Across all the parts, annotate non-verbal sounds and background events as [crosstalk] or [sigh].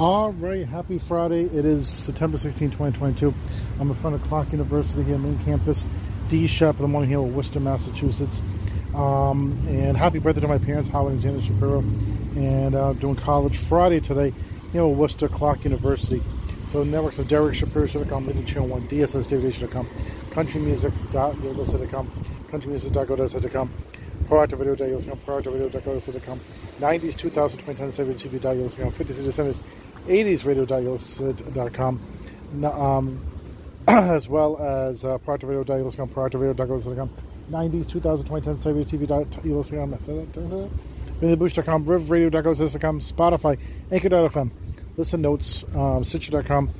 All right, happy Friday. It is September 16, 2022. I'm in front of Clark University here, main campus, D Shop in the morning here in Worcester, Massachusetts. Um, and happy birthday to my parents, Howard and Janet Shapiro. And uh, doing college Friday today, you know, Worcester Clark University. So, networks of Derek Shapiro.com, Leading Channel 1, DSSDavidation.com, CountryMusic.com, CountryMusic.com, dot ProactiveVideo.com, 90s, 2000, 2010, 70, TV.com, 50s, and December's. 80sradiodouglas.com, um, [clears throat] as well as uh, prior to radio.douglas.com, prior to radio.douglas.com, 90s, 2000, 2010, WTV.douglas.com, MillyBush.com, RivRadio.douglas.com, Spotify, Anchor.fm, Listen Notes, um, Stitcher.com,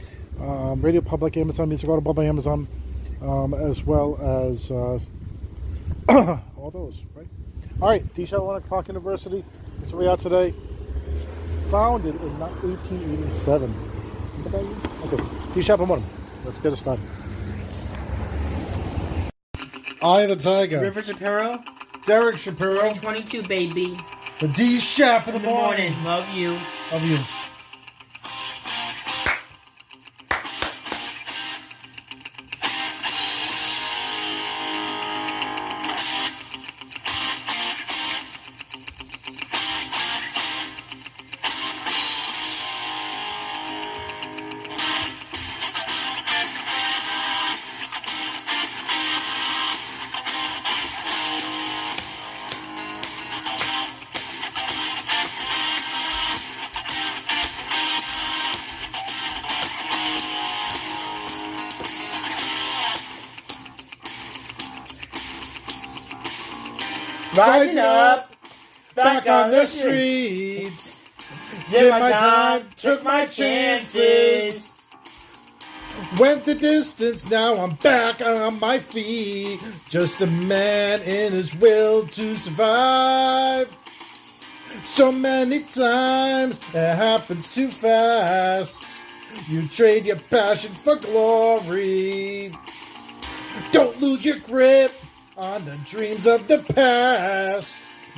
um, Radio Public, Amazon Music, Audible by Amazon, um, as well as uh, [clears throat] all those, right? All right, D-Shot 1 o'clock University. That's where we are today. Founded in 1887. What about you? Okay, D Shop one. Let's get it started. I the Tiger. River Shapiro, Derek Shapiro. 22, baby. The D Shop in the, In the morning. morning. Love you. Love you. Back on the streets. Did my time, took my chances. Went the distance, now I'm back on my feet. Just a man in his will to survive. So many times it happens too fast. You trade your passion for glory. Don't lose your grip on the dreams of the past.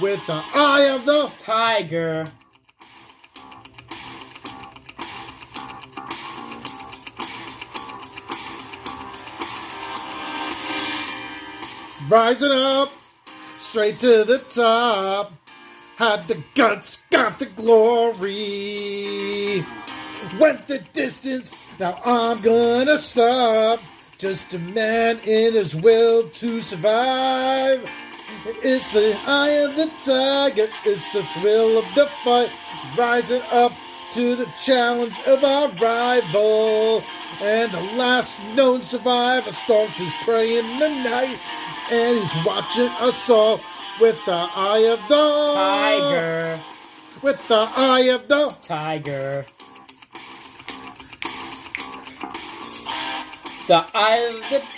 with the eye of the Tiger. rising up straight to the top. Had the guts, got the glory. Went the distance, now I'm gonna stop. Just a man in his will to survive. It's the eye of the tiger, it's the thrill of the fight. Rising up to the challenge of our rival. And the last known survivor stalks his prey in the night. And he's watching us all with the eye of the Tiger. With the eye of the Tiger. The eye of the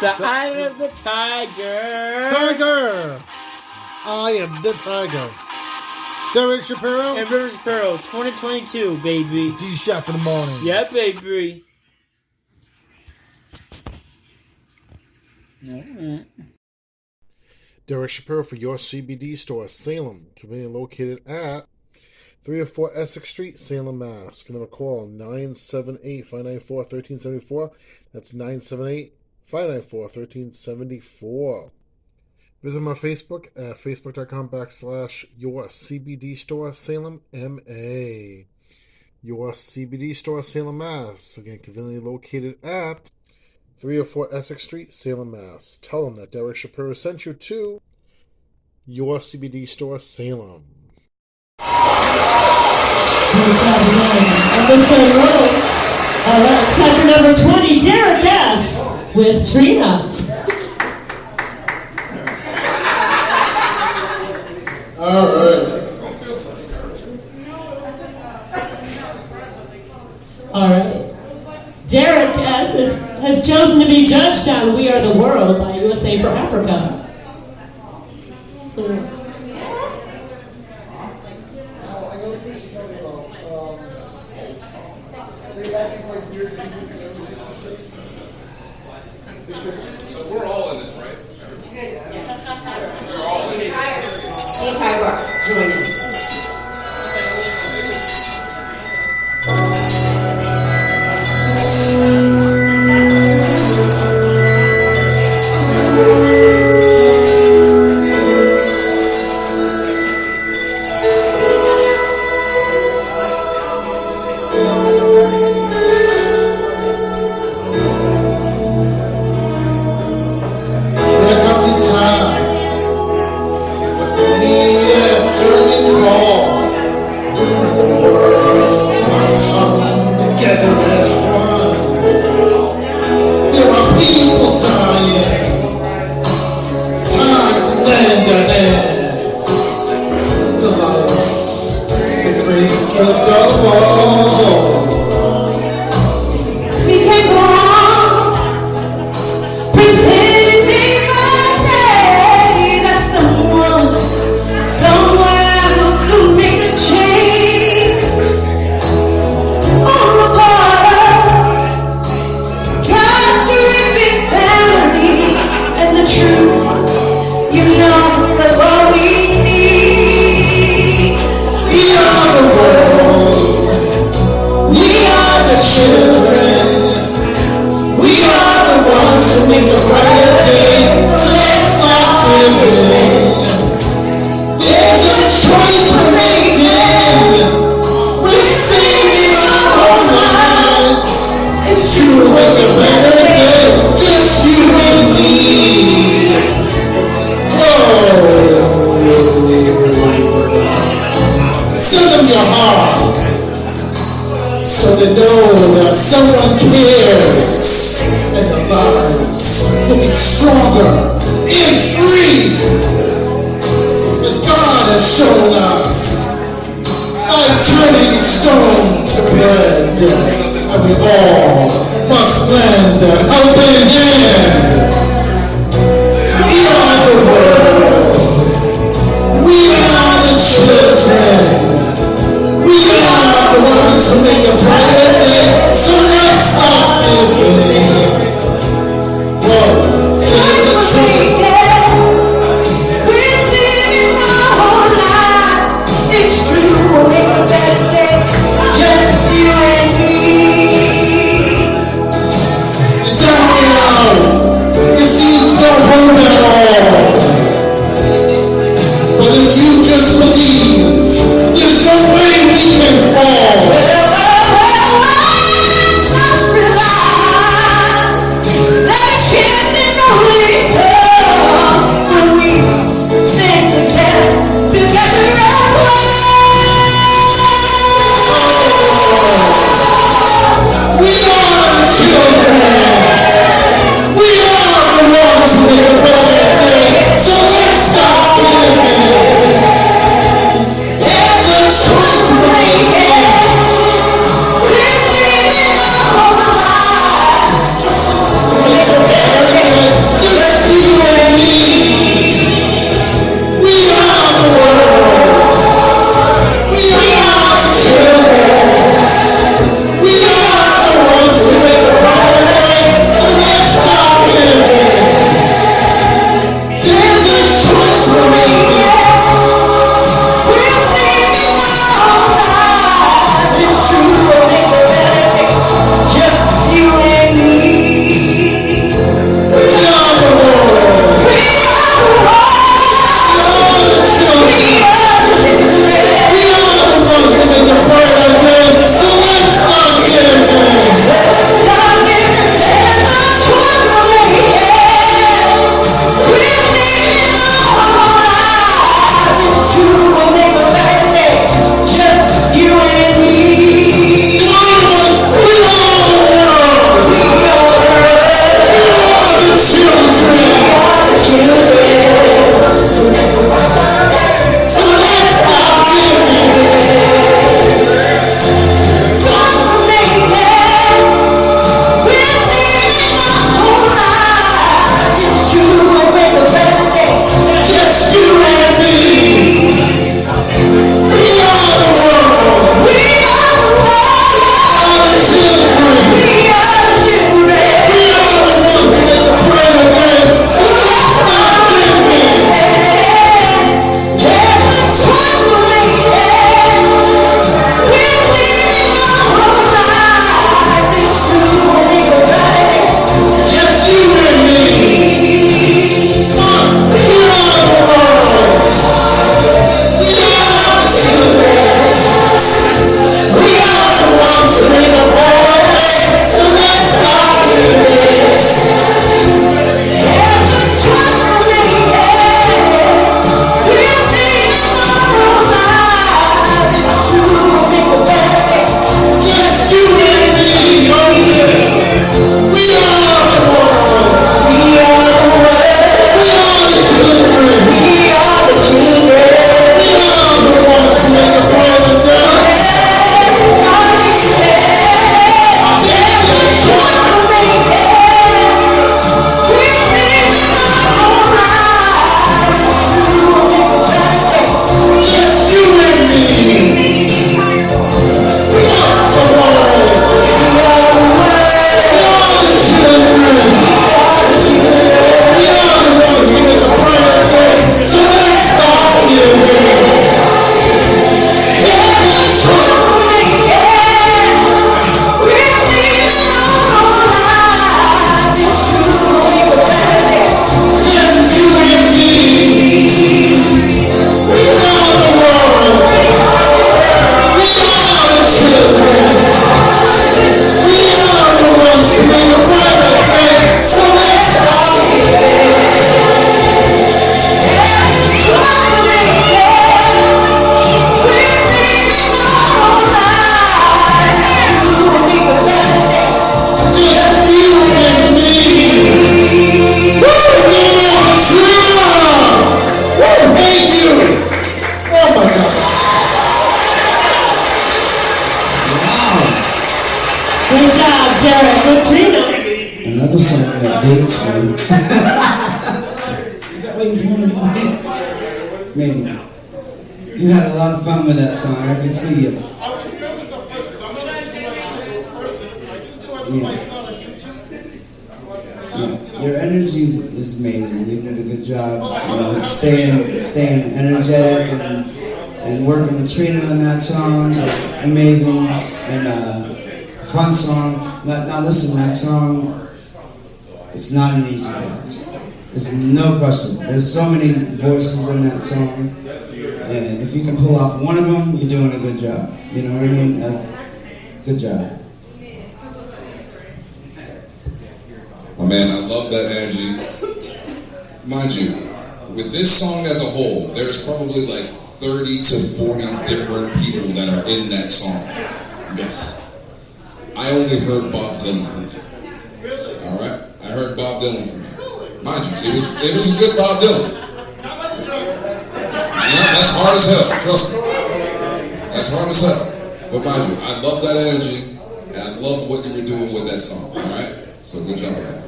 The eye of the tiger. Tiger. I am the tiger. Derek Shapiro. And River Shapiro, 2022, baby. D Shop in the morning. Yeah, baby. Derek Shapiro for your CBD store, Salem, conveniently located at 304 Essex Street, Salem, Mass. Give them a call 978 594 1374. That's 978 594 1374. Visit my Facebook at facebook.com backslash your CBD store, Salem, MA. Your CBD store, Salem, Mass. Again, conveniently located at 304 Essex Street, Salem, Mass. Tell them that Derek Shapiro sent you to your CBD store, Salem. Episode one. All right, number 20, Derek S. with Trina. All right. All right. Derek. Has, has chosen to be judged on We Are the World by USA for Africa. Song. Amazing and uh, fun song. Now, now listen, that song, it's not an easy task. There's no question. There's so many voices in that song. And if you can pull off one of them, you're doing a good job. You know what I mean? That's good job. My man, I love that energy. Mind you, this song as a whole, there's probably like 30 to 40 different people that are in that song. Yes. I only heard Bob Dylan from you. All right? I heard Bob Dylan from you. Mind you, it was it was a good Bob Dylan. Yeah, that's hard as hell, trust me. That's hard as hell. But mind you, I love that energy, and I love what you were doing with that song. All right? So good job with that.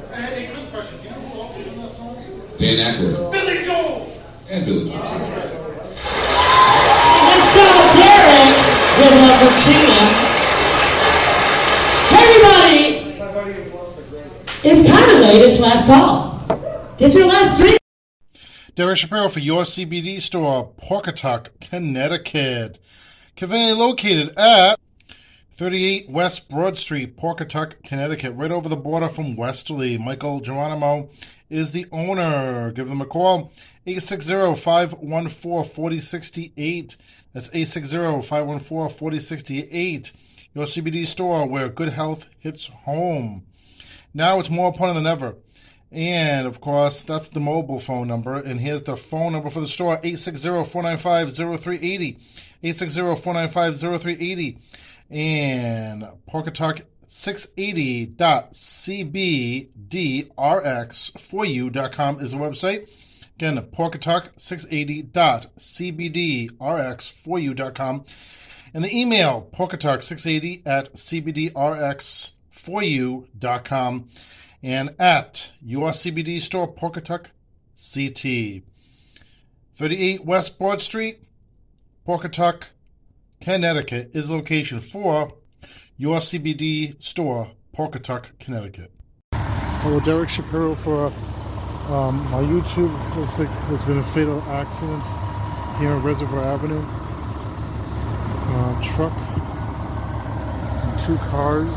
Dan Aykroyd Billy Joel. and Billy Joel too. Let's go, Derek, with number Trina. Hey, everybody. It's kind of late. It's last call. Get your last drink. Derek Shapiro for your CBD store, Pawcatuck, Connecticut. Conveniently located at 38 West Broad Street, Pawcatuck, Connecticut, right over the border from Westerly. Michael Geronimo is the owner. Give them a call, 860-514-4068. That's 860-514-4068. Your CBD store where good health hits home. Now it's more important than ever. And of course, that's the mobile phone number. And here's the phone number for the store 860 495 0380. 860 495 0380. And Pawcatuck 680.cbdrx4u.com is the website. Again, Pawcatuck 680.cbdrx4u.com. And the email, Pawcatuck680 at cbdrx4u.com and at your CBD store, Pawcatuck CT. 38 West Broad Street, Pawcatuck, Connecticut is location for your CBD store, Pawcatuck, Connecticut. Hello, Derek Shapiro for um, my YouTube. Looks like there's been a fatal accident here on Reservoir Avenue. Uh, truck and two cars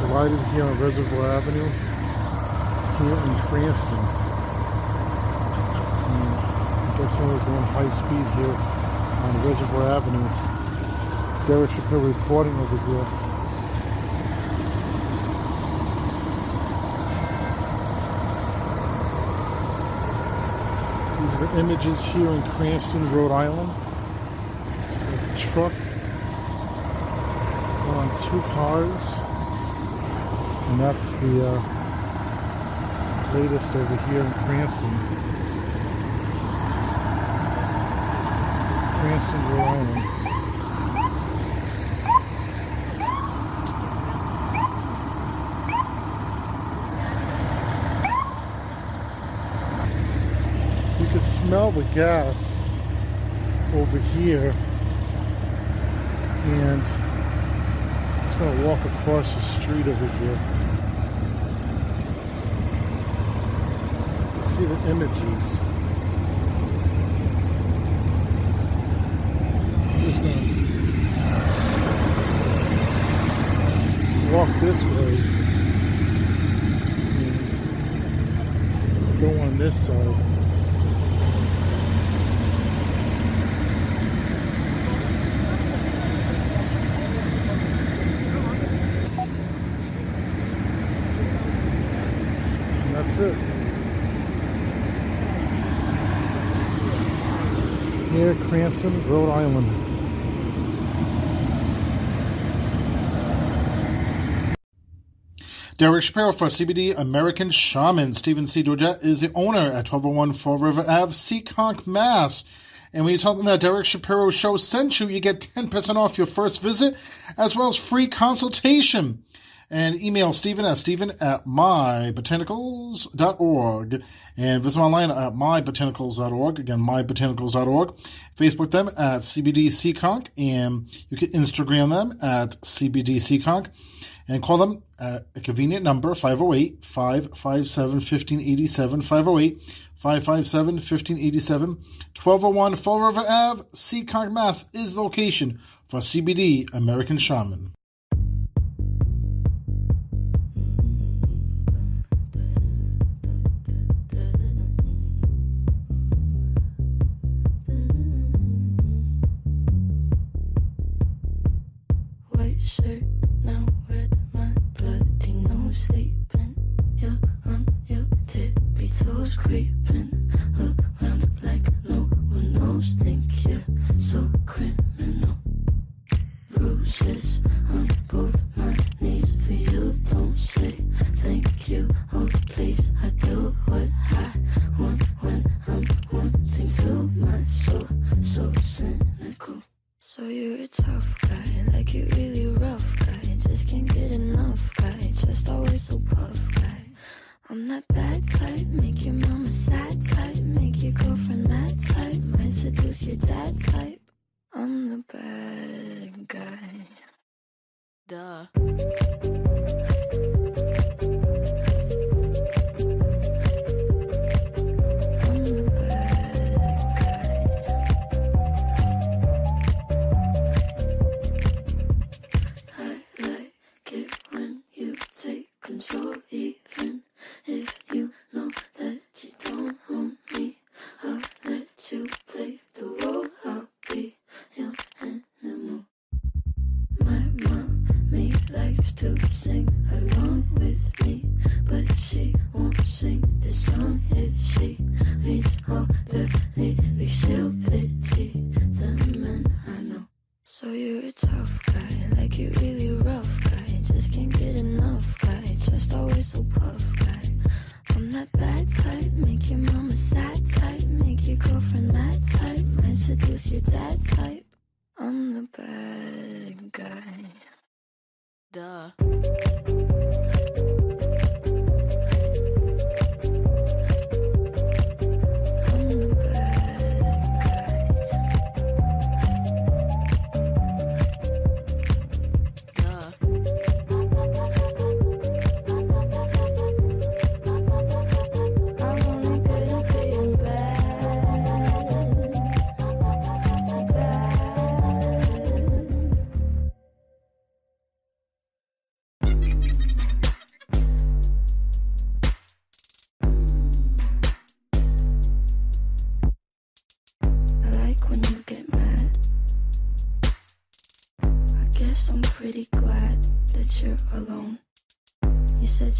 collided here on Reservoir Avenue here in Cranston. And I guess someone was going high speed here on Reservoir Avenue. Derek Shapiro reporting over here. These are images here in Cranston, Rhode Island. A truck on two cars. And that's the uh, latest over here in Cranston. Cranston, Rhode Island. You can smell the gas over here. And just gonna walk across the street over here. See the images. Just gonna walk this way. Go on this side. Cranston, Rhode Island. Derek Shapiro for CBD American Shaman. Stephen C. Doja is the owner at 1201 Fall River Ave, Seekonk, Mass. And when you tell them that Derek Shapiro Show sent you, you get 10% off your first visit as well as free consultation and email Stephen at Stephen at mybotanicals.org and visit my line at mybotanicals.org. Again, mybotanicals.org. Facebook them at CBDSeekonk and you can Instagram them at CBDSeekonk and call them at a convenient number 508 557 1587 508 557 1587 1201 Fall River Ave, Seekonk, Mass is the location for CBD American Shaman.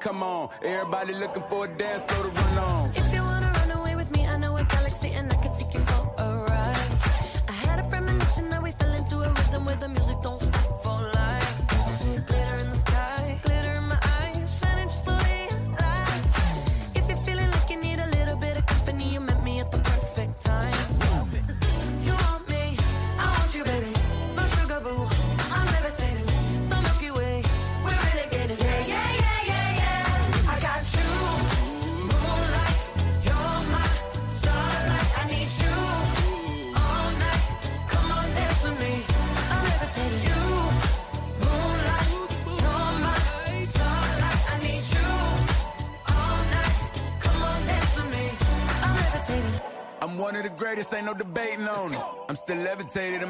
Come on, everybody looking for a dance floor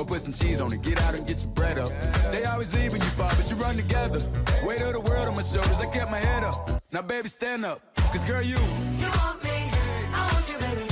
Go put some cheese on it, get out and get your bread up. They always leave when you fall, but you run together. Weight of the world on my shoulders, I kept my head up. Now, baby, stand up, cause girl, you. You want me, I want you, baby.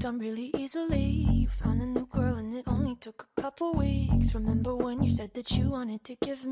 done really easily. You found a new girl and it only took a couple weeks. Remember when you said that you wanted to give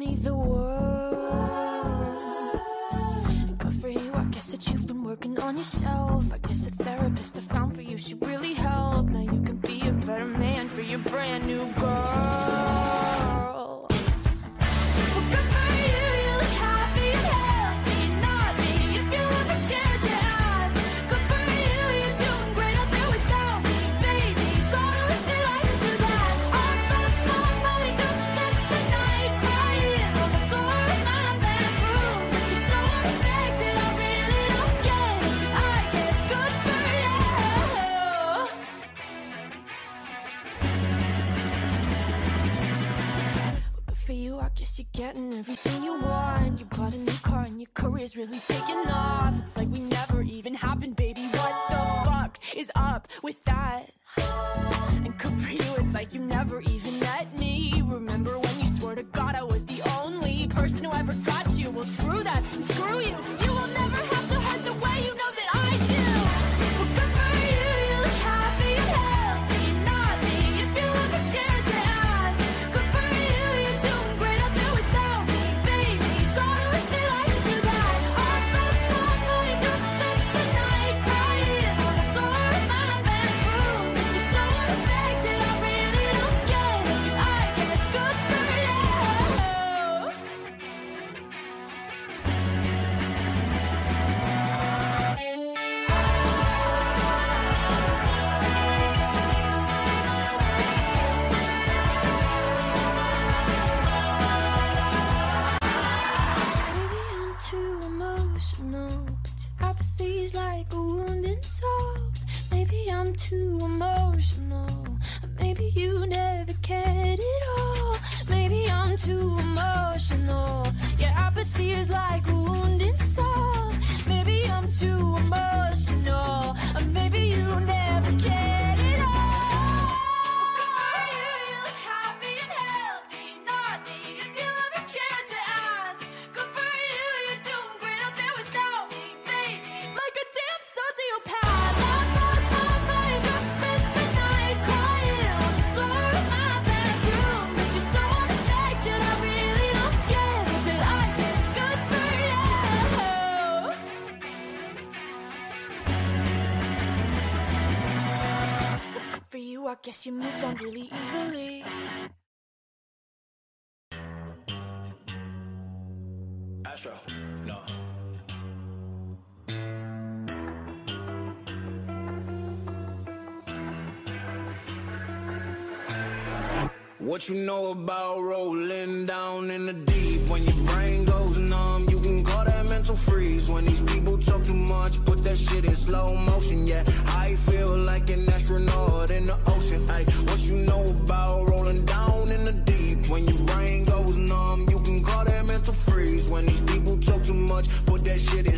guess you moved on really easily. Astro, no. What you know about rolling down in the deep? When your brain goes numb, you can call that mental freeze. When these people talk too much, put that shit in slow motion. Yeah, I feel like an astronaut in the ocean. Ay, what you know about rolling down in the deep? When your brain goes numb, you can call that mental freeze. When these people talk too much, put that shit in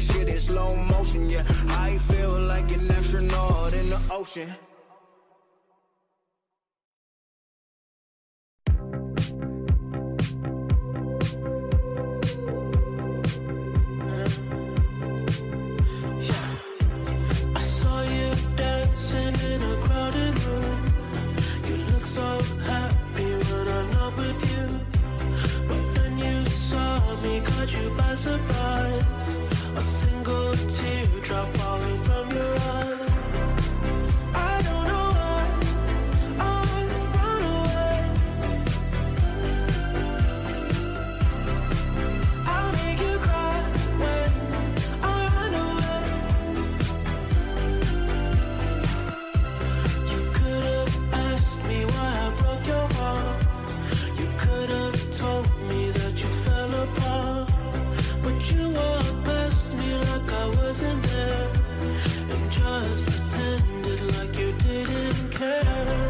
that shit in slow motion. Yeah, I feel like an astronaut in the ocean. I saw you dancing in a crowded room. You look so happy when I'm not with you. But then you saw me, caught you by surprise. A single teardrop falling from your eye. wasn't there and just pretended like you didn't care.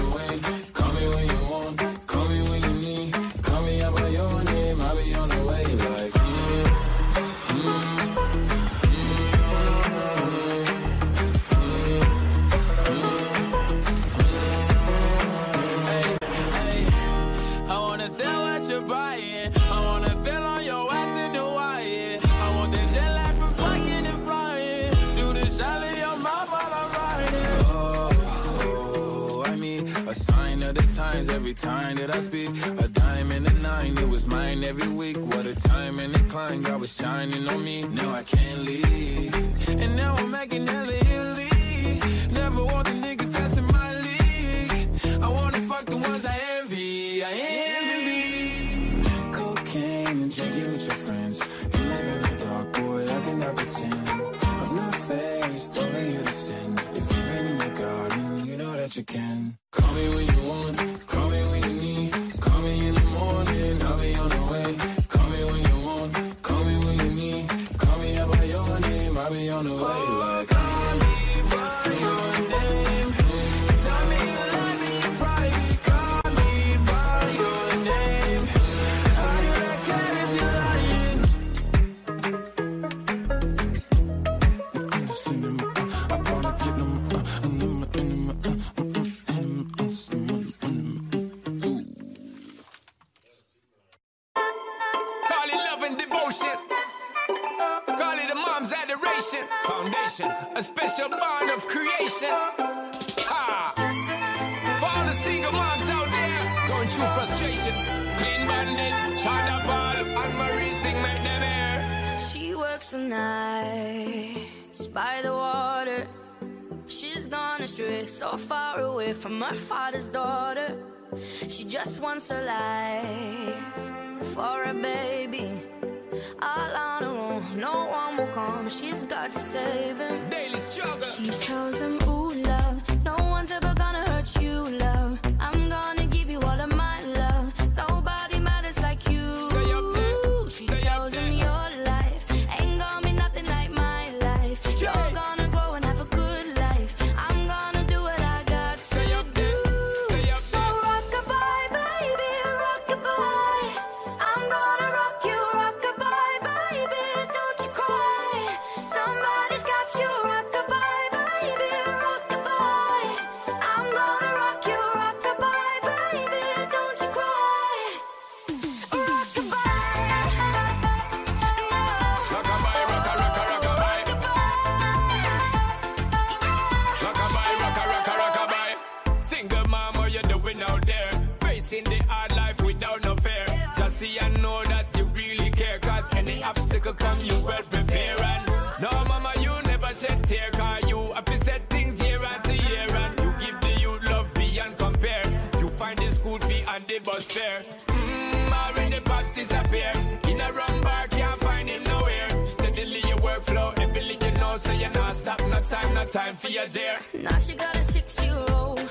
every time that I speak. A dime and a nine, it was mine every week. What a time and a climb, God was shining on me. Now I can't leave. And now I'm making hella Italy. Never want the niggas that's my league. I wanna fuck the ones I envy. I envy. Cocaine and drinking with your friends. You live in the dark, boy, I cannot pretend. I'm not faced, only here to sin. If you've been in your garden, you know that you can. Call me when you want, call me when you need. Call me in the morning, I'll be on the way. Call me when you want, call me when you need. Call me by your name, I'll be on the way. Foundation, a special bond of creation. Ha! For all the single moms out there going through frustration. Clean bandit, China ball, and Marie thing make them air. She works the nights by the water. She's gone astray, so far away from her father's daughter. She just wants a life for a baby. All on her own, no one will come. She's got to save him. Daily struggle. She tells him, Ooh, love, no one's ever fare. Mmm, already pops disappear. In a wrong bar, can't find him nowhere. Steadily your workflow, everything you know, so you're not stop, no time, no time for your dear. Now she got a six-year-old trying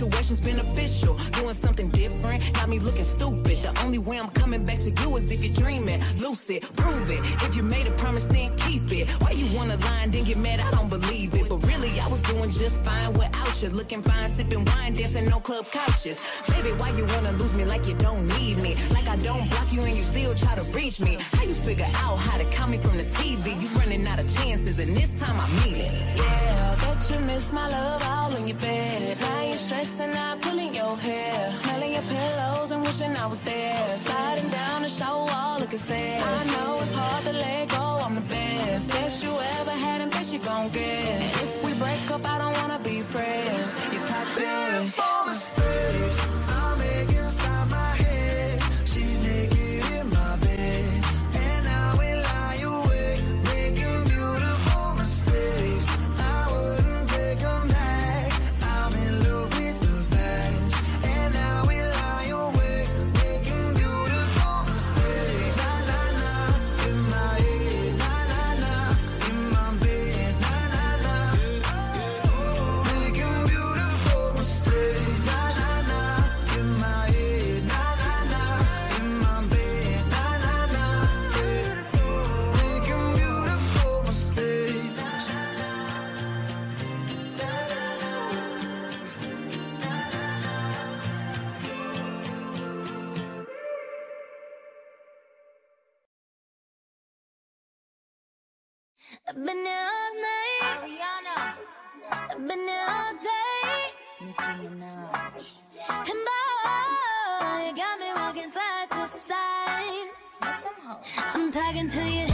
situations beneficial. Doing something different, got me looking stupid. The only way I'm coming back to you is if you're dreaming. Lucid, prove it. If you made a promise, then keep it. Why you wanna lie and then get mad? I don't believe it. But really, I was doing just fine without you. Looking fine, sipping wine, dancing on club couches. Baby, why you wanna lose me like you don't need me? Like I don't block you and you still try to reach me. How you figure out how to call me from the TV? You running out of chances, and this time I mean it. Yeah, bet you miss my love all in your bed. Now you're stressing out, pulling your hair. Smelling your pillows and wishing I was there. Sliding down the shower wall, looking sad. I know it's hard to let go, I'm the best. Best you ever had and best you gon' get. And if we break up, I don't wanna be friends. You toxic. Beautiful mistakes I've been here all night. Ariana. I've been here all day. Nicki Minaj. And boy, you got me walking side to side. I'm talking to you.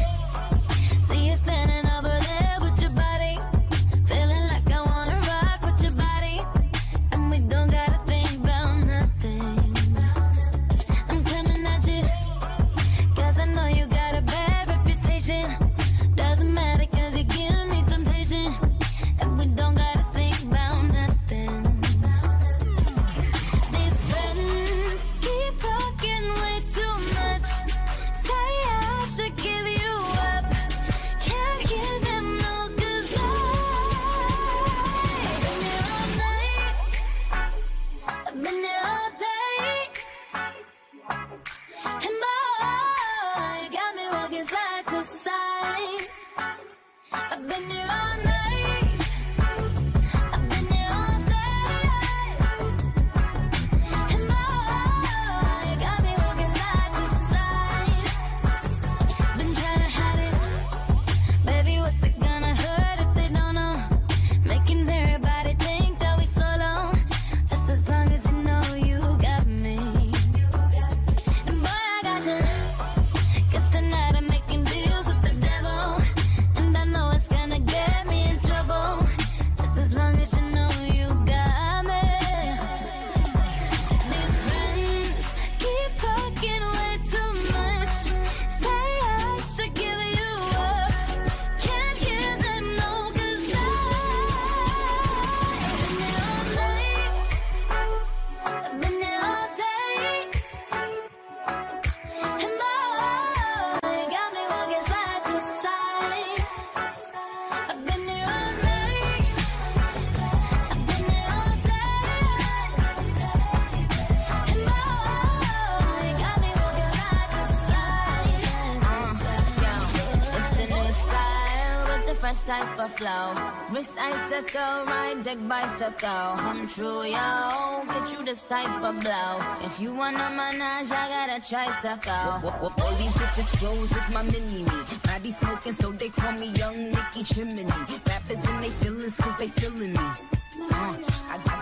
Flow. Wrist icicle, ride deck bicycle. Come true, yo. Get you this type of blow. If you wanna manage, I got a tricycle. All these bitches flows with my mini me. Body smoking, so they call me Young Nicki Chimney. Rappers and they feelings, cause they feeling me.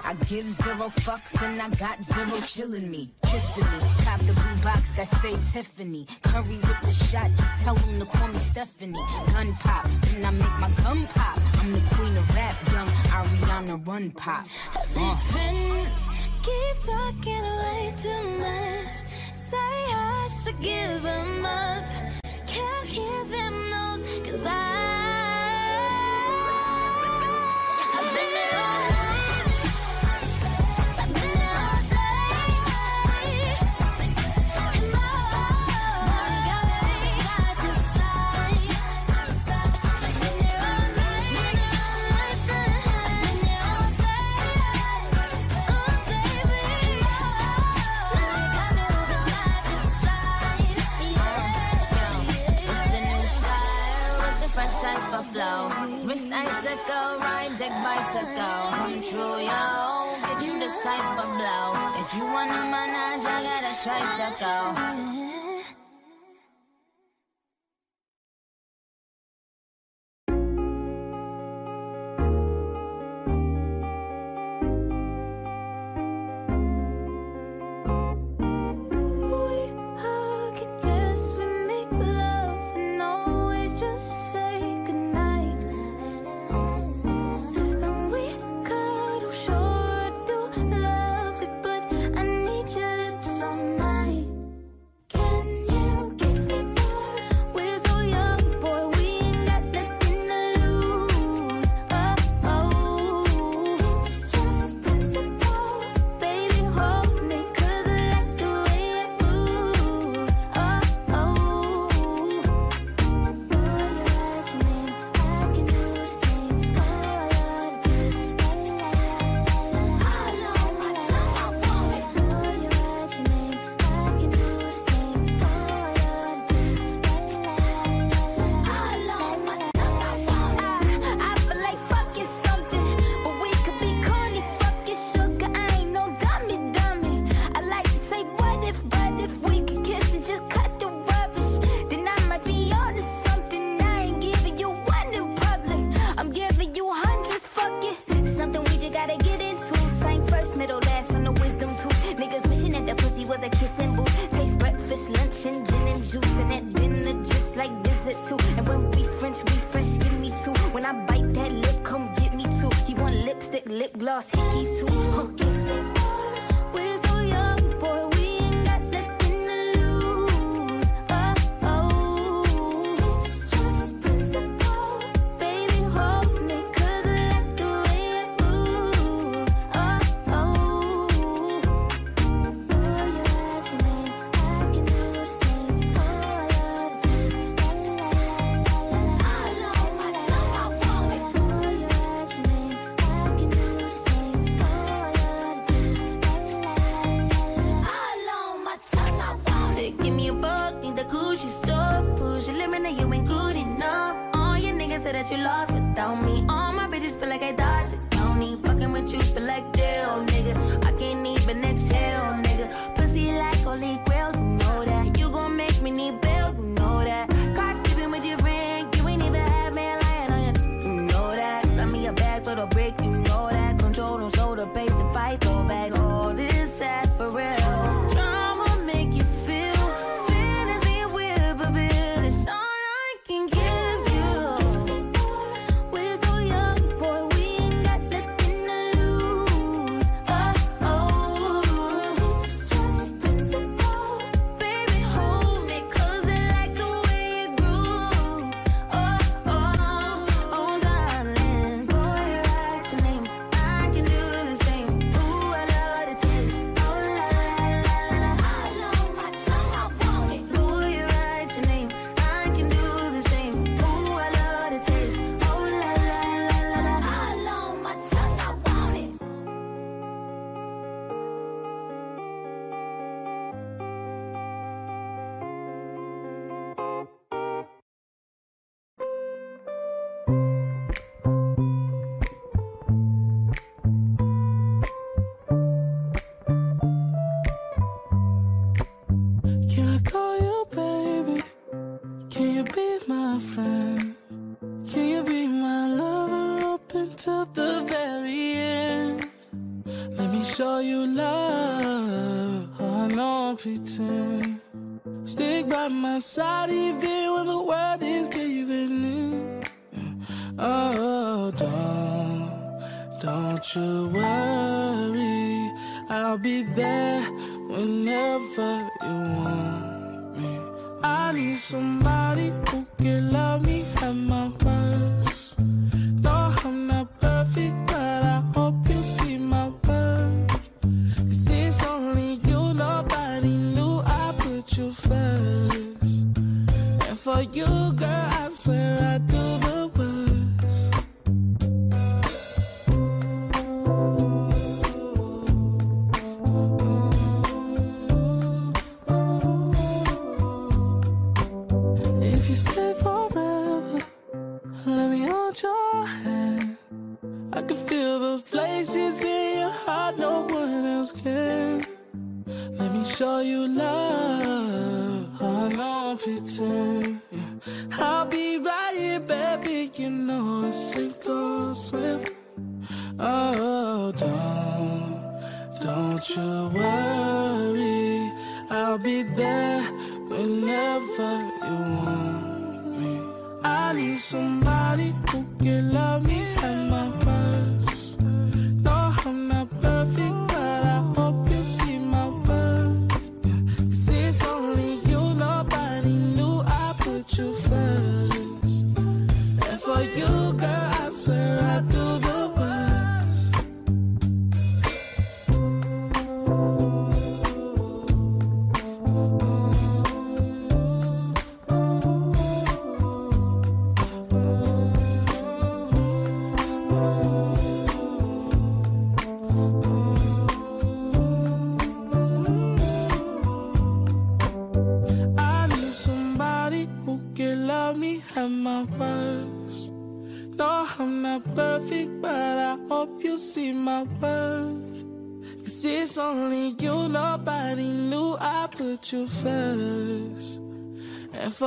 Uh, I, give zero fucks and I got zero chillin' me. Kissing me. Cop the blue box that say Tiffany. Curry with the shot, just tell them to call me Stephanie. Gun pop, then I make my gun pop. I'm the queen of rap, young Ariana Run Pop. These friends keep talking way too much. Say I should give them up. Can't hear them icicle, ride deck bicycle. Come true, yo. Get you this type of blow. If you wanna manage, I got a tricycle.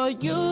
You,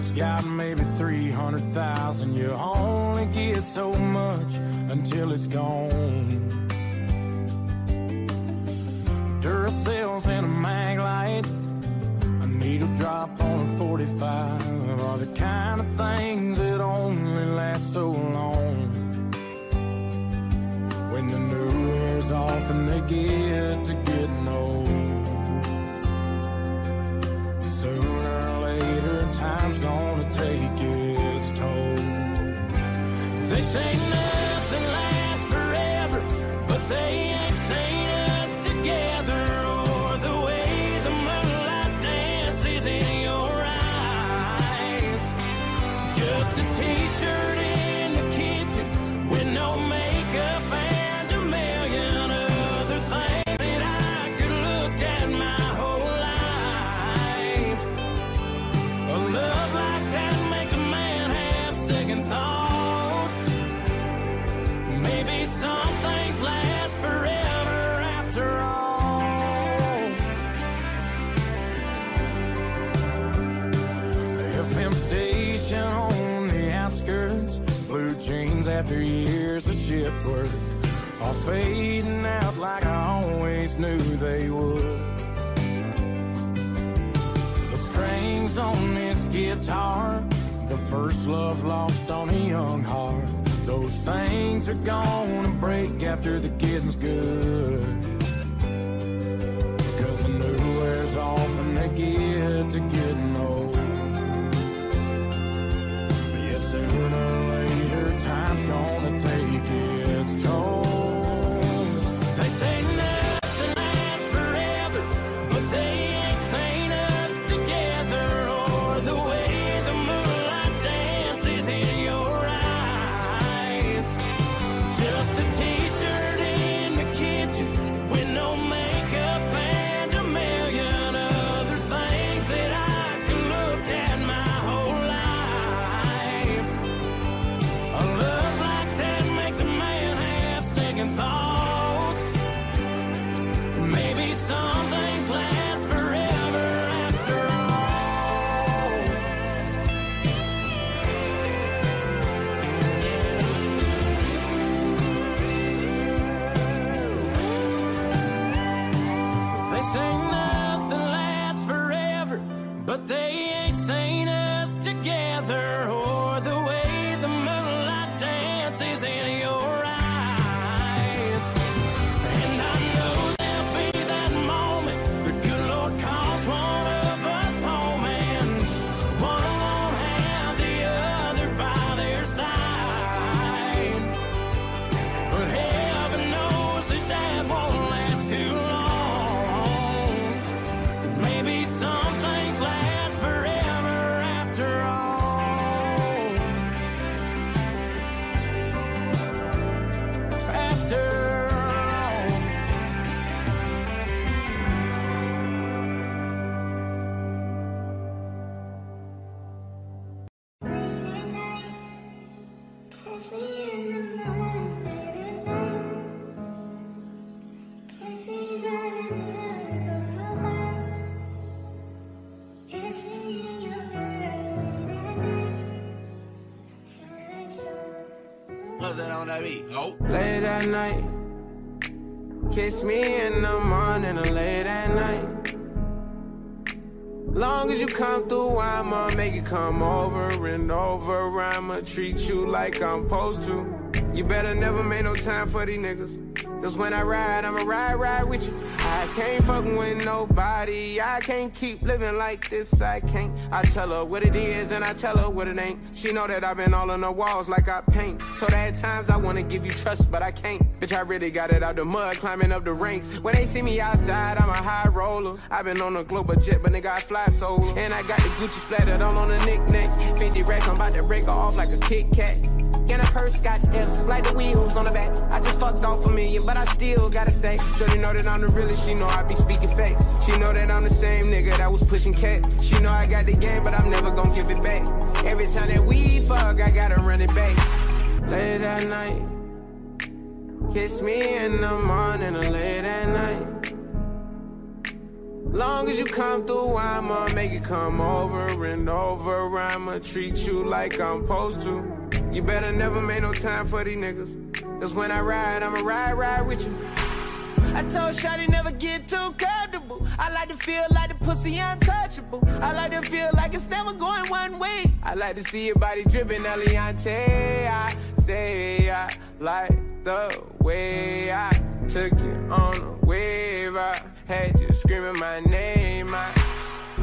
truck's got maybe 300,000. You only Late at night. Kiss me in the morning or late at night. Long as you come through, I'ma make it come over and over. I'ma treat you like I'm supposed to. You better never make no time for these niggas. Cause when I ride, I'ma ride, ride with you. I can't fuckin' with nobody. I can't keep living like this. I can't. I tell her what it is and I tell her what it ain't. She know that I've been all on the walls like I paint. Told her at times I wanna give you trust, but I can't. Bitch, I really got it out the mud, climbing up the ranks. When they see me outside, I'm a high roller. I've been on a global jet, but nigga, I fly solo. And I got the Gucci splattered all on the knickknacks. 50 racks, I'm about to break her off like a Kit Kat. And a purse got F's, like the wheels on the back. I just fucked off a million, but I still gotta say. Shorty know that I'm the realest, she know I be speaking facts. She know that I'm the same nigga that was pushing cat. She know I got the game, but I'm never gonna give it back. Every time that we fuck, I gotta run it back. Late at night. Kiss me in the morning or late at night. Long as you come through, I'ma make it come over and over. I'ma treat you like I'm supposed to. You better never make no time for these niggas. Cause when I ride, I'ma ride, ride with you. I told Shotty never get too comfortable. I like to feel like the pussy untouchable. I like to feel like it's never going one way. I like to see your body dripping, Eliante. I say I like the way I took you on a wave. I had you screaming my name. I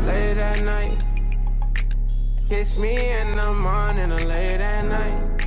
late at night. Kiss me in the morning or late at night.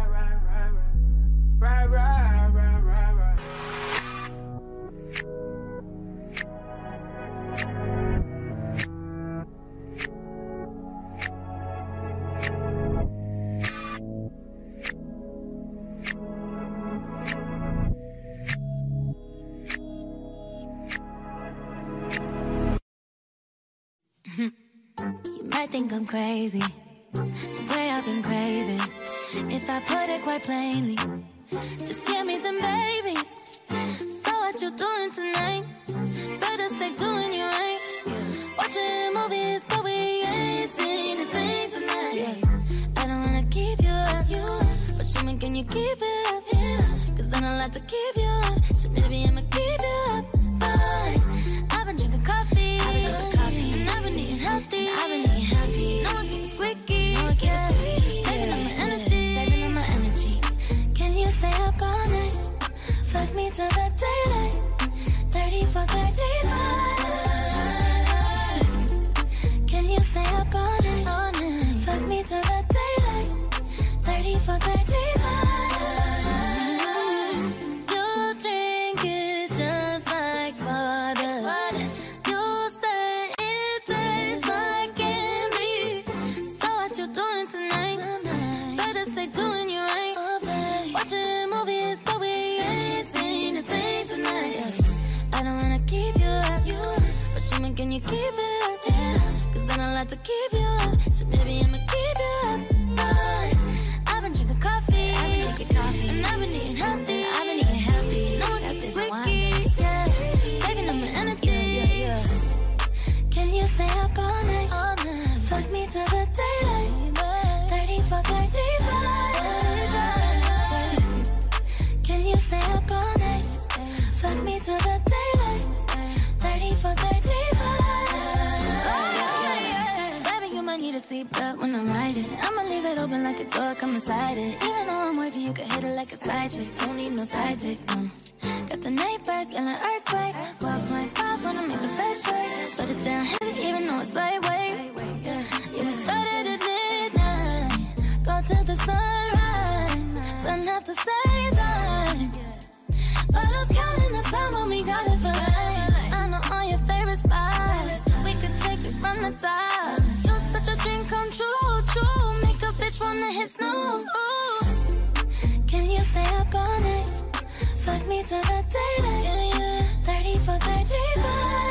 You might think I'm crazy, the way I've been craving. If I put it quite plainly, just give me them babies. So what you doing tonight? Better stay doing you right. Watching movies, but we ain't seen a thing tonight. I don't wanna keep you up, but show me can you keep it up? Cause then I'll have to keep you up. So maybe I'ma keep it. Even though I'm wavy, you you can hit it like a side chick. Don't need no side chick, no. Got the night birds, yelling earthquake. 4.5 wanna make the best shake. Put it down heavy, even though it's lightweight. Yeah, we started at midnight. Go to the sunrise. Done at the same time. But I was counting the time when we got it for life. I know all your favorite spots. We could take it from the top. You're such a dream come true, true. Wanna hit snooze. Can you stay up all night? Fuck me till the daylight. 30 for 35.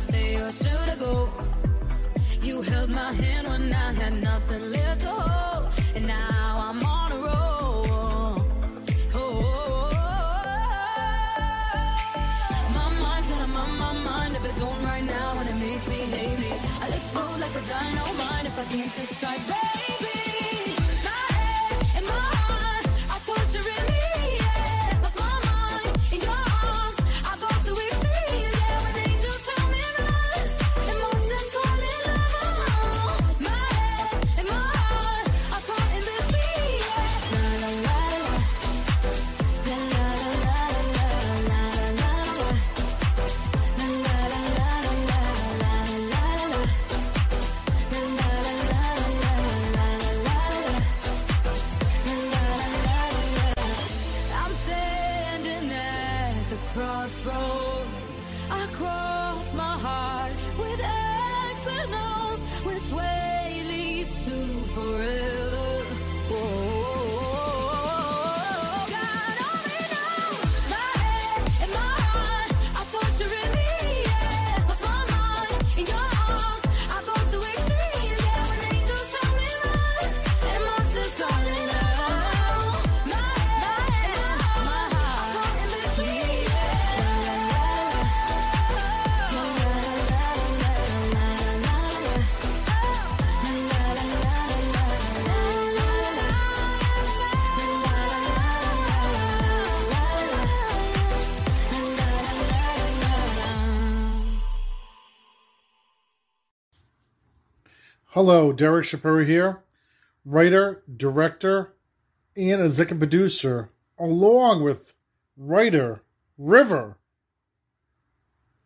Stay or should I go? You held my hand when I had nothing left to hold, and now I'm on a roll. Oh, my mind's got a my, mind of its own right now, and it makes me hate me. I'll explode like a dynamite if I can't decide, Hello, Derek Shapiro here, writer, director, and executive producer, along with writer River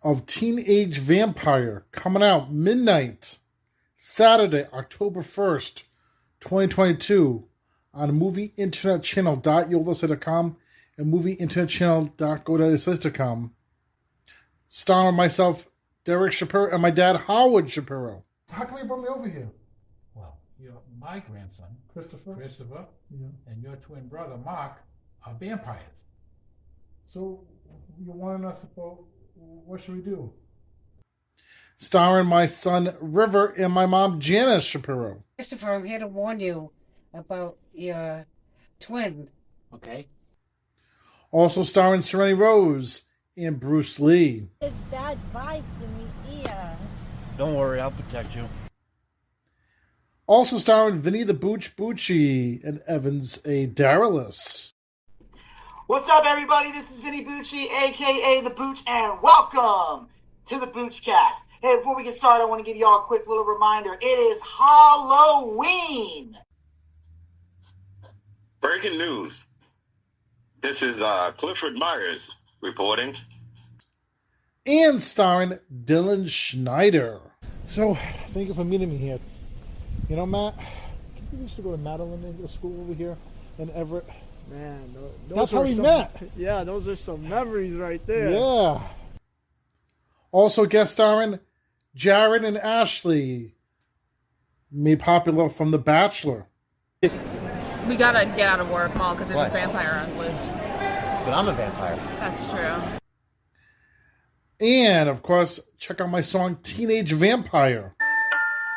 of Teenage Vampire, coming out midnight, Saturday, October 1st, 2022, on movie internet channel.yolasite.com and movie internet channel.godaddy.com. Starring myself, Derek Shapiro, and my dad, Howard Shapiro. How come you brought me over here? Well, your my grandson, Christopher? Christopher, Yeah. and your twin brother, Mark, are vampires. So you're wanting us about what should we do? Starring my son River and my mom Janice Shapiro. Christopher, I'm here to warn you about your twin. Okay. Also starring Serenity Rose and Bruce Lee. There's bad vibes in the ear. Don't worry, I'll protect you. Also starring Vinny the Booch Bucci and Evans A. Daralis. What's up, everybody? This is Vinny Bucci, aka The Booch, and welcome to the Boochcast. Hey, before we get started, I want to give you all a quick little reminder. It is Halloween. Breaking news. This is uh, Clifford Myers reporting. And starring Dylan Schneider. So, thank you for meeting me here. You know, Matt, we used to go to Madeline English School over here in Everett. Man, those That's how we some- met. [laughs] Yeah, those are some memories right there. Yeah. Also guest starring Jared and Ashley, made popular from The Bachelor. We gotta get out of work, Paul, because there's Why? a vampire on loose. But I'm a vampire. That's true. And of course, check out my song Teenage Vampire.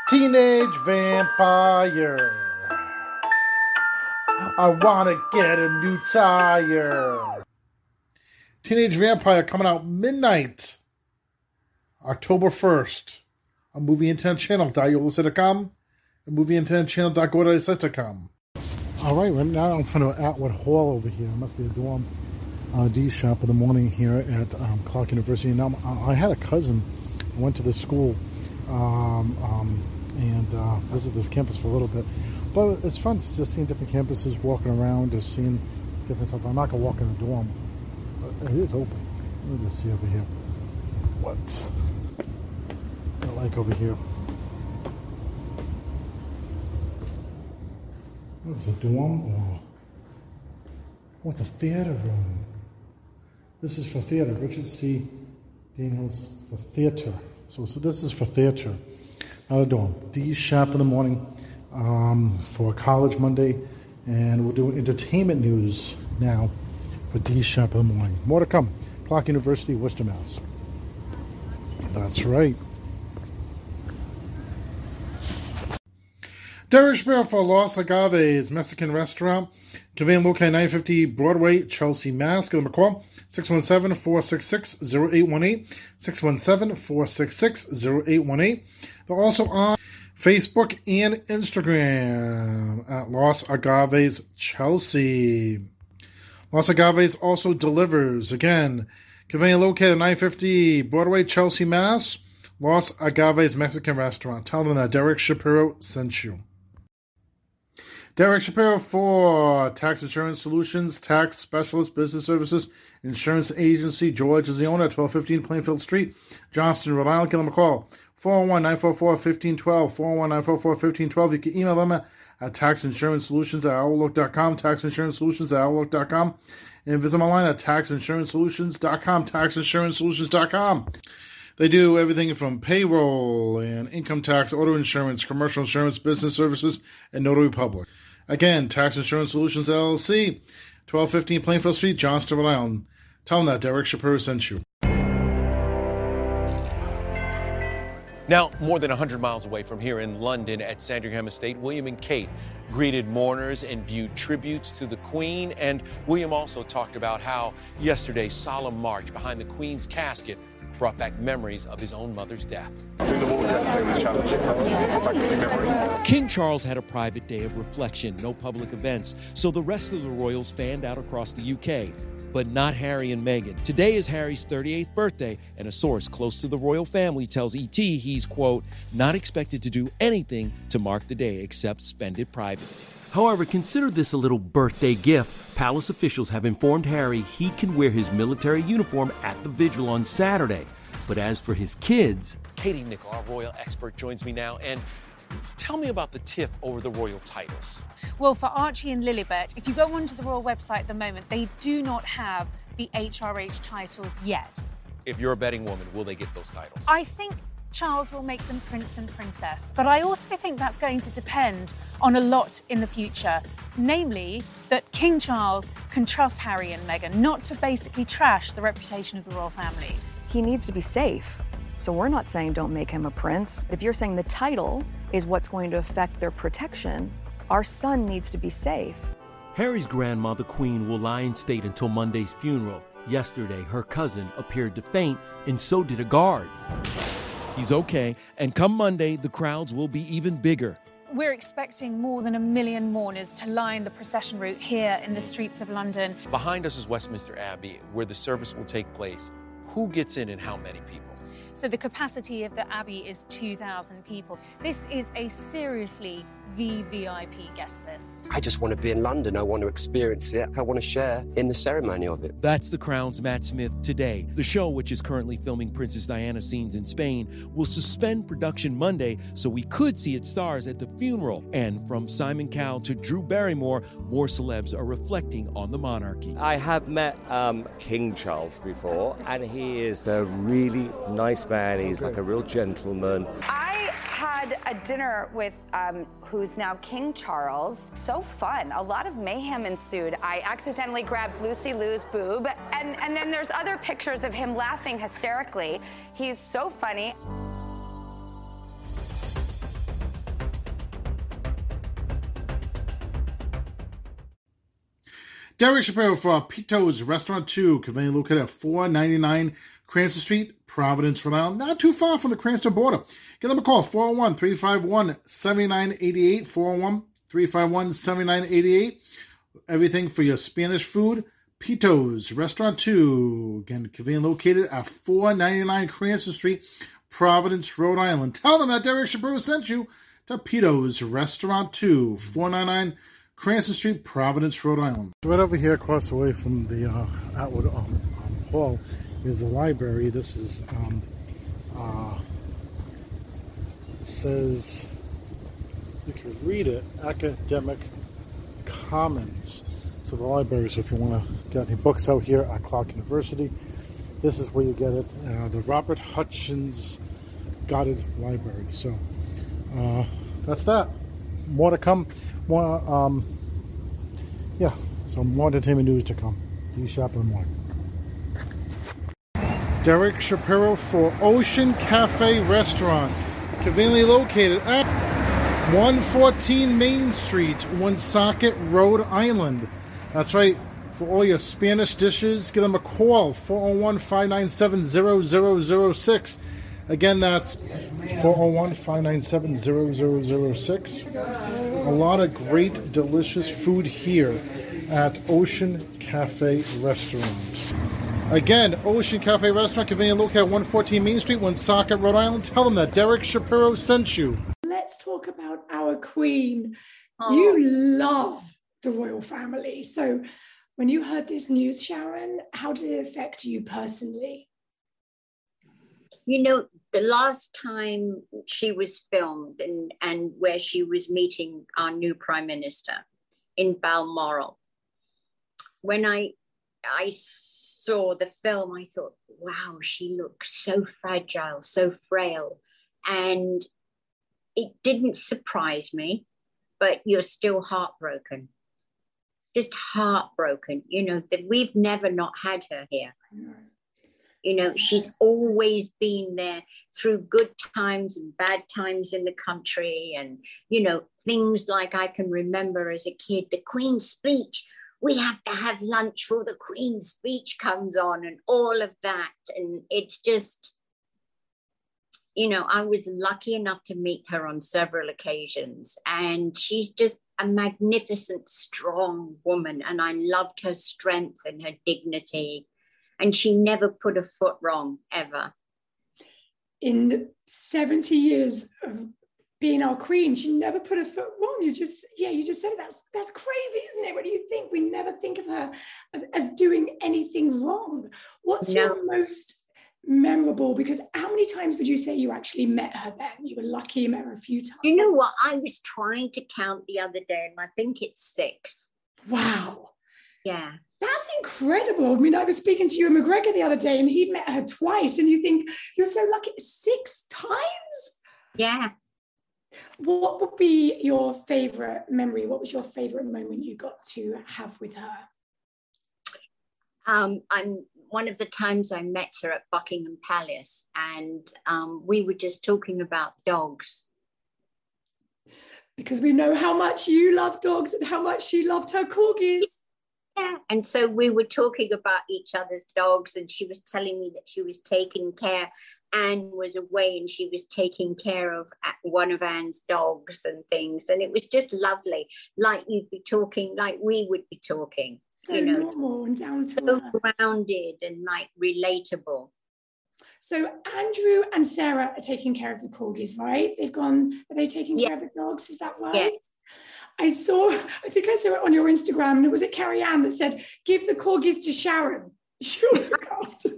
Teenage Vampire. I wanna get a new tire. Teenage Vampire coming out midnight, October 1st A Movie Internet Channel.yolasite.com a Movie Internet Channel.godaddy.com. All right, right now I'm in front of Atwood Hall over here. It must be a dorm uh, D sharp in the morning here at um, Clark University. Now, I had a cousin went to this school um, um, and uh, visited this campus for a little bit. But it's fun just seeing different campuses, walking around, just seeing different stuff. I'm not gonna walk in the dorm, it is open. Let me just see over here. What I like over here. What's a dorm or what's a theater room? This is for theater. Richard C. Daniels for theater. So, so this is for theater, not a dorm. D sharp in the morning um, for College Monday, and we're doing entertainment news now for D sharp in the morning. More to come. Clark University, Worcester, Mass. That's right. Derek Shapiro for Los Agaves Mexican Restaurant. Conveying located 950 Broadway, Chelsea, Mass. Give them a call. 617-466-0818. 617-466-0818. They're also on Facebook and Instagram at Los Agaves Chelsea. Los Agaves also delivers. Again, conveying located 950 Broadway, Chelsea, Mass. Los Agaves Mexican Restaurant. Tell them that Derek Shapiro sent you. Derek Shapiro for Tax Insurance Solutions, Tax Specialist Business Services, Insurance Agency. George is the owner at 1215 Plainfield Street, Johnston, Rhode Island. Give them a call. 401-944-1512, 401-944-1512. You can email them at, at Tax Insurance Solutions at Outlook.com, Tax Insurance Solutions at Outlook.com, and visit them online at TaxInsuranceSolutions.com, TaxInsuranceSolutions.com. They do everything from payroll and income tax, auto insurance, commercial insurance, business services, and notary public. Again, Tax Insurance Solutions LLC, 1215 Plainfield Street, Johnston, Rhode Island. Tell them that Derek Shapiro sent you. Now, more than 100 miles away from here in London at Sandringham Estate, William and Kate greeted mourners and viewed tributes to the Queen. And William also talked about how yesterday's solemn march behind the Queen's casket brought back memories of his own mother's death. The walk yesterday was challenging. King Charles had a private day of reflection, no public events, so the rest of the royals fanned out across the UK. But not Harry and Meghan. Today is Harry's 38th birthday, and a source close to the royal family tells ET he's, quote, not expected to do anything to mark the day except spend it privately. However, consider this a little birthday gift. Palace officials have informed Harry he can wear his military uniform at the vigil on Saturday. But as for his kids, Katie Nicholl, our royal expert, joins me now. And tell me about the tip over the royal titles. Well, for Archie and Lilibet, if you go onto the royal website at the moment, they do not have the HRH titles yet. If you're a betting woman, will they get those titles? I think Charles will make them prince and princess, but I also think that's going to depend on a lot in the future. Namely, that King Charles can trust Harry and Meghan not to basically trash the reputation of the royal family. He needs to be safe. So we're not saying don't make him a prince. If you're saying the title is what's going to affect their protection, our son needs to be safe. Harry's grandma, the Queen, will lie in state until Monday's funeral. Yesterday, her cousin appeared to faint, and so did a guard. He's okay, and come Monday, the crowds will be even bigger. We're expecting more than a million mourners to line the procession route here in the streets of London. Behind us is Westminster Abbey, where the service will take place. Who gets in and how many people? So the capacity of the Abbey is 2,000 people. This is a seriously VVIP guest list. I just want to be in London. I want to experience it. I want to share in the ceremony of it. That's The Crown's Matt Smith today. The show, which is currently filming Princess Diana scenes in Spain, will suspend production Monday so we could see its stars at the funeral. And from Simon Cowell to Drew Barrymore, more celebs are reflecting on the monarchy. I have met um, King Charles before, and he is a really nice man. He's like a real gentleman. I had a dinner with um, who's now King Charles. So fun. A lot of mayhem ensued. I accidentally grabbed Lucy Liu's boob, and, and then there's other pictures of him laughing hysterically. He's so funny. Derek Shapiro for Pito's Restaurant 2, conveniently located at 499 Cranston Street, Providence, Rhode Island, not too far from the Cranston border. Give them a call, 401 351 7988. 401 351 7988. Everything for your Spanish food. Pito's Restaurant 2, again, conveniently located at 499 Cranston Street, Providence, Rhode Island. Tell them that Derek Shapiro sent you to Pito's Restaurant 2, 499 Cranston Street, Providence, Rhode Island. Right over here, across the way from the uh, Atwood um, um, Hall, is the library. This is um, uh, says you can read it academic commons. So the libraries, if you want to get any books out here at clark university this is where you get it uh, the Robert Hutchings Goddard library. So uh, that's that. More to come. More um, yeah so more entertainment news to come. D Sharp in the morning Derek Shapiro for Ocean Cafe Restaurant, conveniently located at 114 Main Street, Woonsocket, Rhode Island. That's right. For all your Spanish dishes, give them a call 401 597 0006. Again, that's 401 597 0006. A lot of great, delicious food here at Ocean Cafe Restaurant. Again, Ocean Cafe Restaurant, conveniently located at 114 Main Street, Woonsocket, Rhode Island. Tell them that Derek Shapiro sent you. Let's talk about our queen. Oh. You love the royal family. So, when you heard this news, Sharon, how did it affect you personally? You know, the last time she was filmed and, and where she was meeting our new prime minister in Balmoral, when I I saw the film, I thought, wow, she looks so fragile, so frail. And it didn't surprise me, but you're still heartbroken. Just heartbroken, you know, that we've never not had her here. You know, she's always been there through good times and bad times in the country. And, you know, things like I can remember as a kid, the Queen's speech we have to have lunch before the Queen's speech comes on and all of that. And it's just, you know, I was lucky enough to meet her on several occasions, and she's just a magnificent, strong woman. And I loved her strength and her dignity. And she never put a foot wrong, ever. In 70 years of being our queen. She never put a foot wrong. You just, yeah, you just said it. That's that's crazy, isn't it? What do you think? We never think of her as, as doing anything wrong. What's No. your most memorable? Because how many times would you say you actually met her then? You were lucky you met her a few times. You know what? I was trying to count the other day, and I think it's six. Wow. Yeah. That's incredible. I mean, I was speaking to Ewan McGregor the other day, and he'd met her twice, and you think you're so lucky. Six times? Yeah. What would be your favorite memory? What was your favorite moment you got to have with her? Um, I'm one of the times I met her at Buckingham Palace, and um, we were just talking about dogs. Because we know how much you love dogs and how much she loved her corgis. Yeah. And so we were talking about each other's dogs, and she was telling me that she was taking care. Anne was away and she was taking care of uh, one of Anne's dogs and things. And it was just lovely, like you'd be talking, like we would be talking, So you know, normal and down to so earth. grounded and like relatable. So Andrew and Sarah are taking care of the corgis, right? They've gone, are they taking care of the dogs? Is that right? I saw, I think I saw it on your Instagram, and it was it Carrie Ann that said, give the corgis to Sharon. She'll look after.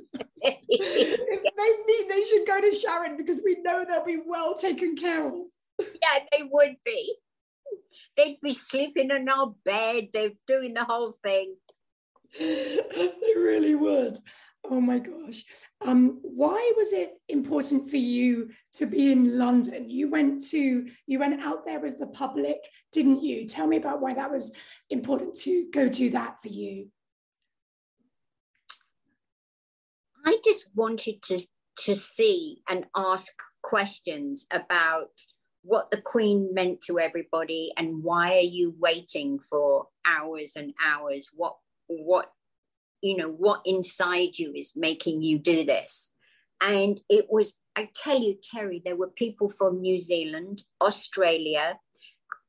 If [laughs] they need, they should go to Sharon because we know they'll be well taken care of. Yeah, they would be. They'd be sleeping in our bed. They're doing the whole thing. [laughs] they really would. Oh my gosh. Um, why was it important for you to be in London? You went to you went out there with the public, didn't you? Tell me about why that was important to go do that for you. I just wanted to to see and ask questions about what the Queen meant to everybody and why are you waiting for hours and hours? What what you know what inside you is making you do this? And it was, I tell you, Terry, there were people from New Zealand, Australia,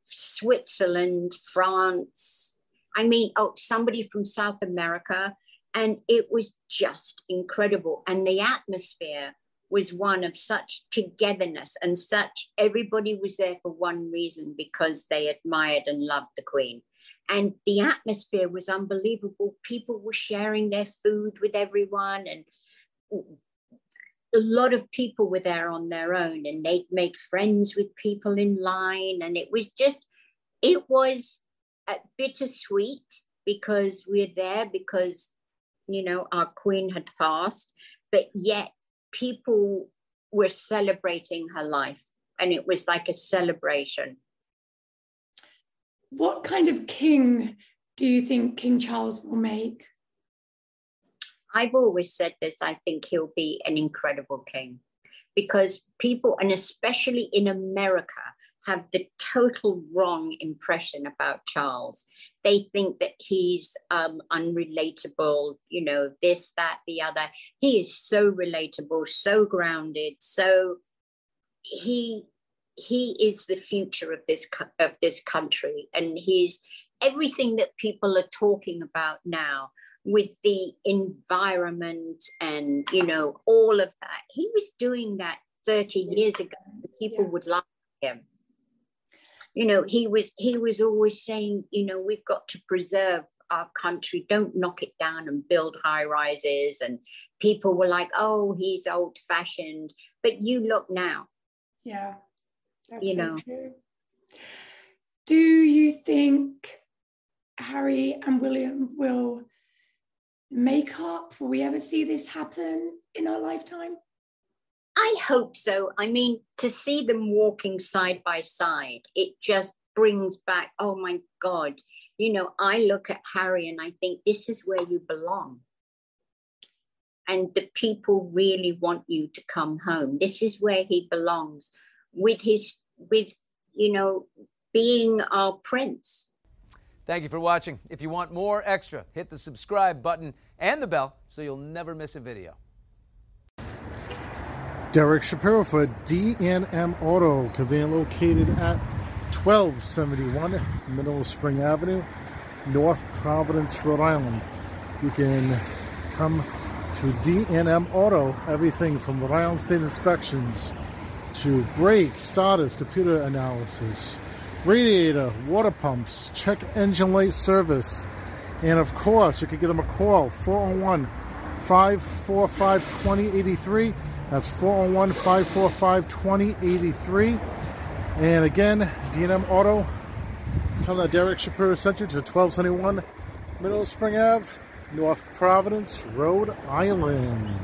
Switzerland, France. I mean, oh, somebody from South America. And it was just incredible. And the atmosphere was one of such togetherness and such everybody was there for one reason because they admired and loved the queen. And the atmosphere was unbelievable. People were sharing their food with everyone and a lot of people were there on their own and they'd made friends with people in line. And it was just it was bittersweet because we're there because you know our queen had passed but yet people were celebrating her life and it was like a celebration. What kind of king do you think king charles will make? I've always said this I think he'll be an incredible king because people, and especially in America, have the total wrong impression about Charles. They think that he's um, unrelatable, you know, this, that, the other. He is so relatable, so grounded, so he he is the future of this of this country, and he's everything that people are talking about now with the environment and you know all of that he was doing that 30 years ago people yeah. would like him you know he was he was always saying you know we've got to preserve our country don't knock it down and build high rises and people were like oh he's old fashioned but you look now yeah you so know true. do you think harry and william will make up? Will we ever see this happen in our lifetime? I hope so. I mean, to see them walking side by side, it just brings back, oh my God. You know, I look at Harry and I think this is where you belong. And the people really want you to come home. This is where he belongs with his, with, you know, being our prince. Thank you for watching. If you want more extra, hit the subscribe button and the bell so you'll never miss a video. Derek Shapiro for D&M Auto, conveniently located at 1271 Mineral Spring Avenue, North Providence, Rhode Island. You can come to D&M Auto, everything from Rhode Island State inspections to brake, starters, computer analysis, radiator, water pumps, check engine light service. And of course, you can give them a call 401 545 2083. That's 401 545 2083. And again, D&M Auto, tell that Derek Shapiro sent you to 1271 Mineral Spring Ave, North Providence, Rhode Island.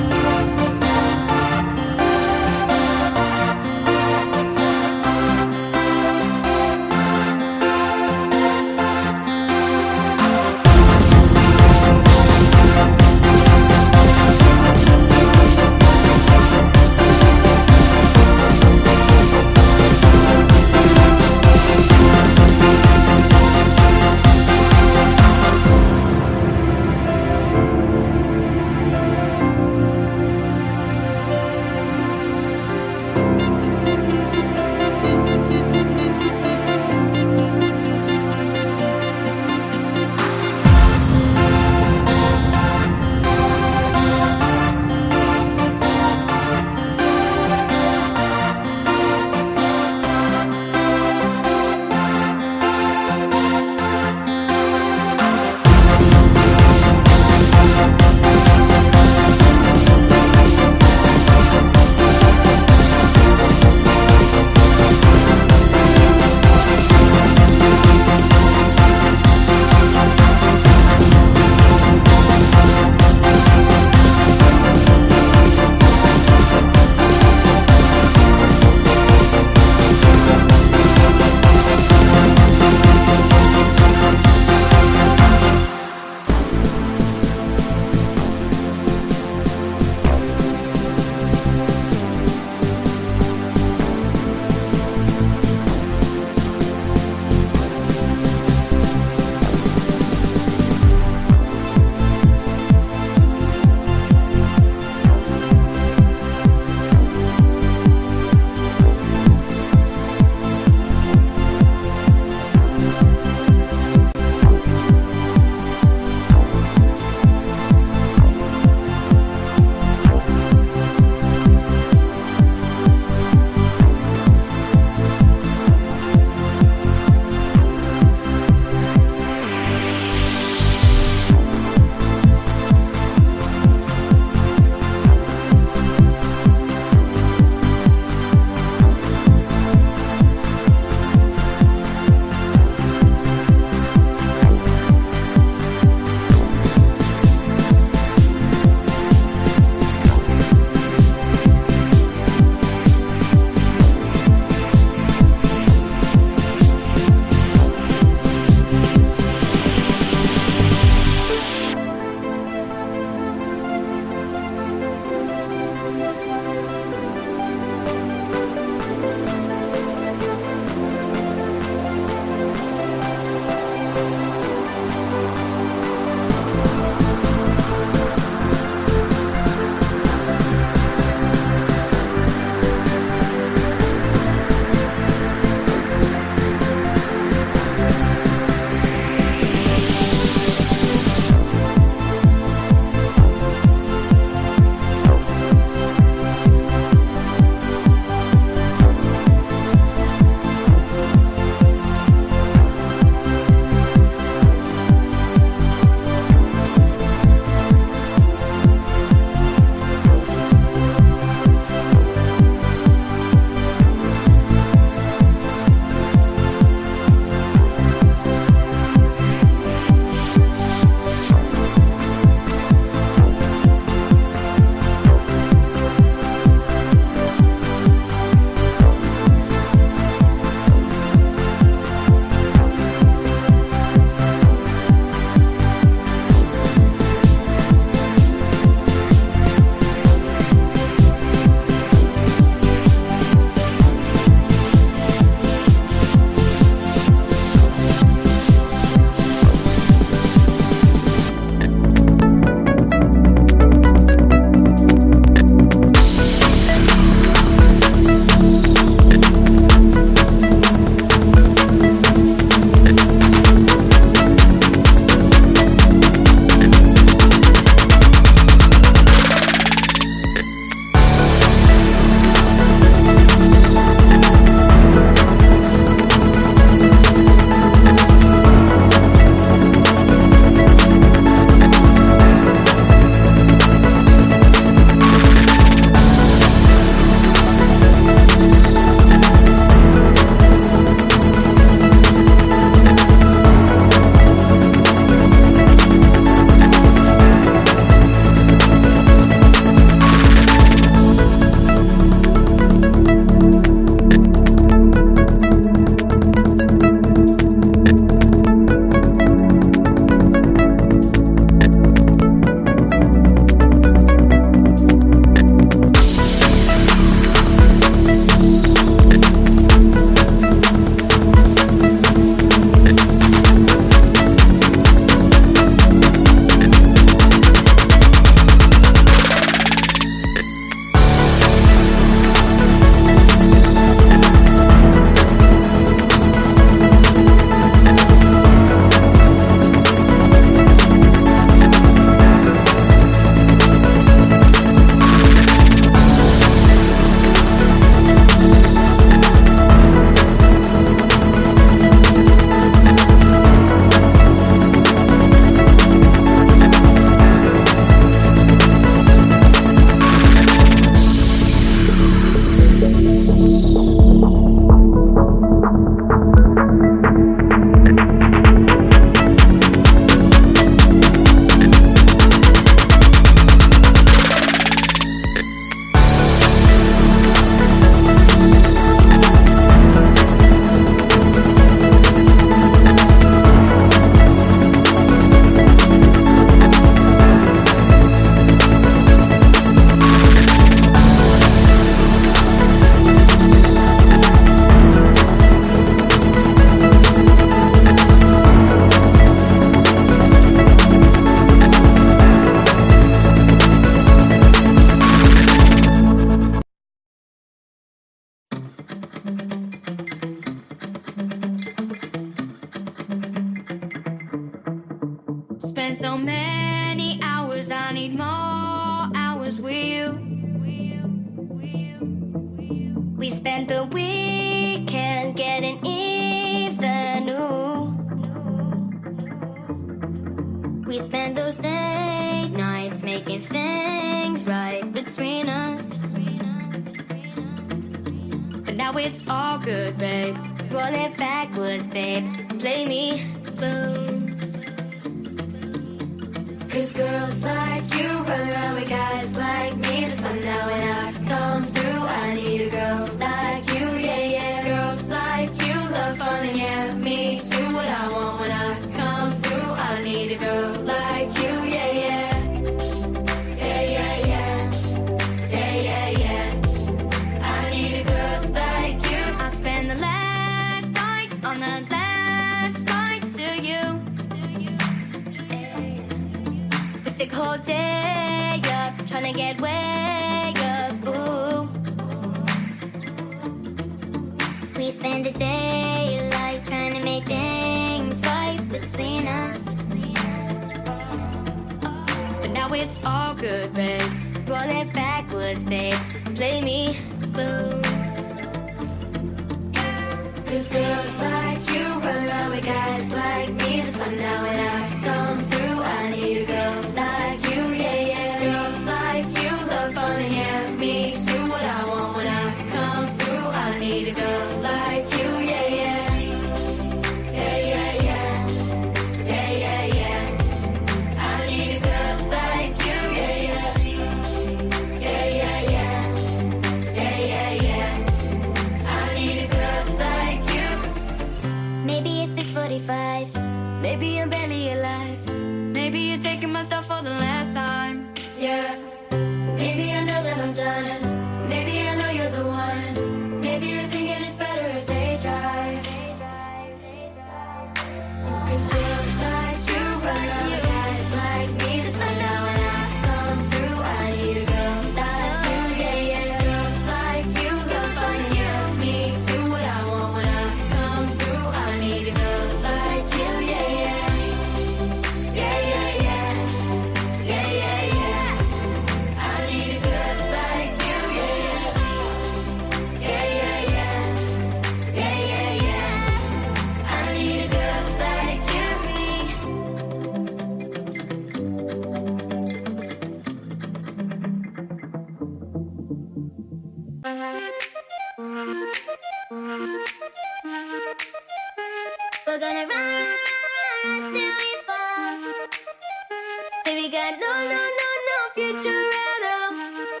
got no, no, no, no future at all.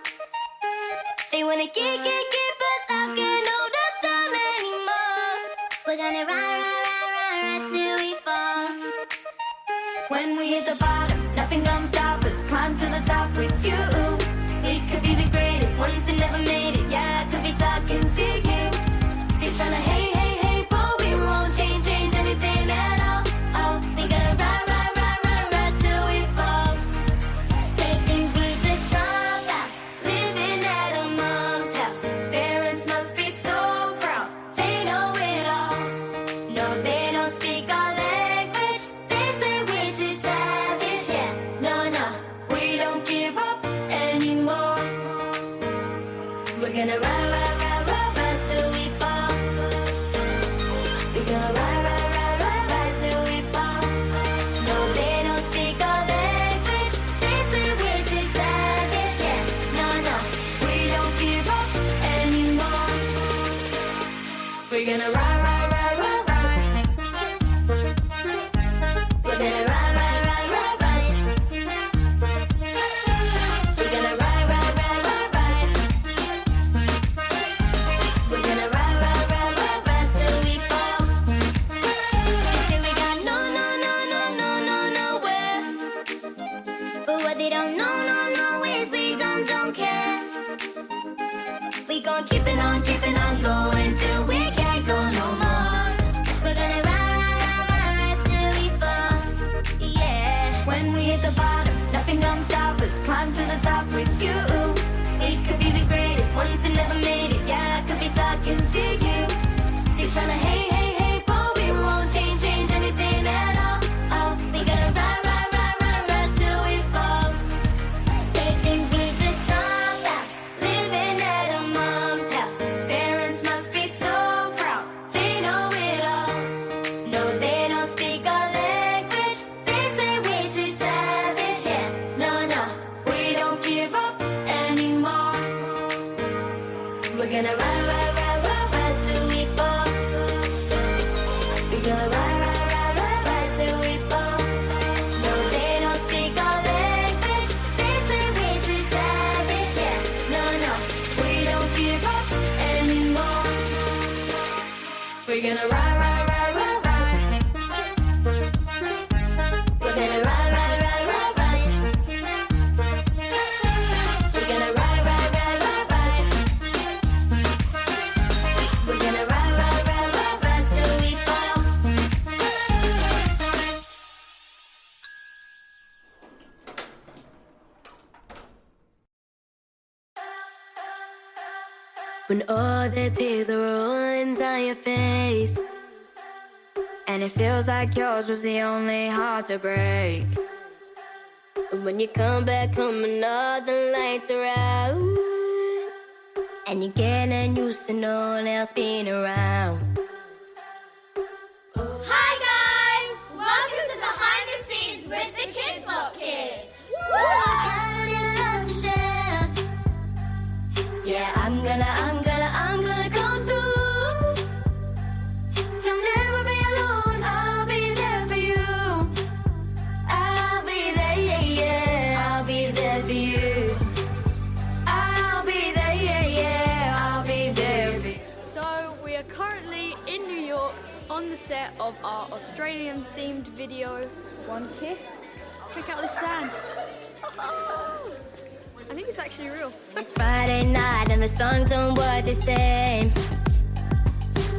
They wanna get, get, get. was the only heart to break. And when you come back home another lights are out, and you're getting used to no one else being around. actually real. it's Friday night and the songs don't work the same.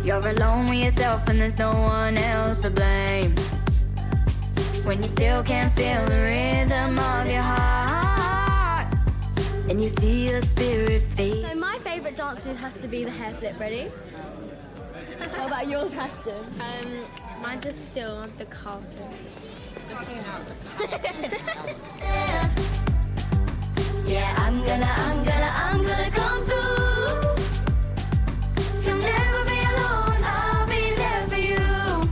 You're alone with yourself and there's no one else to blame. When you still can't feel the rhythm of your heart and you see the spirit fade. So my favourite dance move has to be the hair flip. Ready? [laughs] How about yours, Ashton? Um, mine's just still the Carlton. The [laughs] [laughs] Yeah, I'm gonna, I'm gonna, I'm gonna come through. You'll never be alone, I'll be there for you.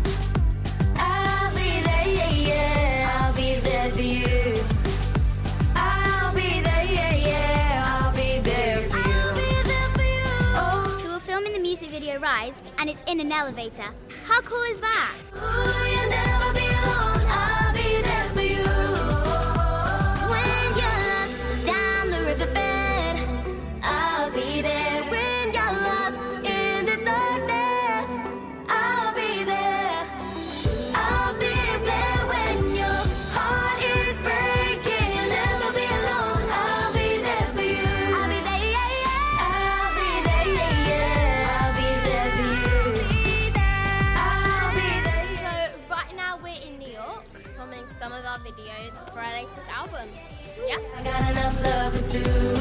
I'll be there, yeah, yeah, I'll be there for you. I'll be there, yeah, yeah, I'll be there for you. Oh. So we're filming the music video Rise, and it's in an elevator. How cool is that? love into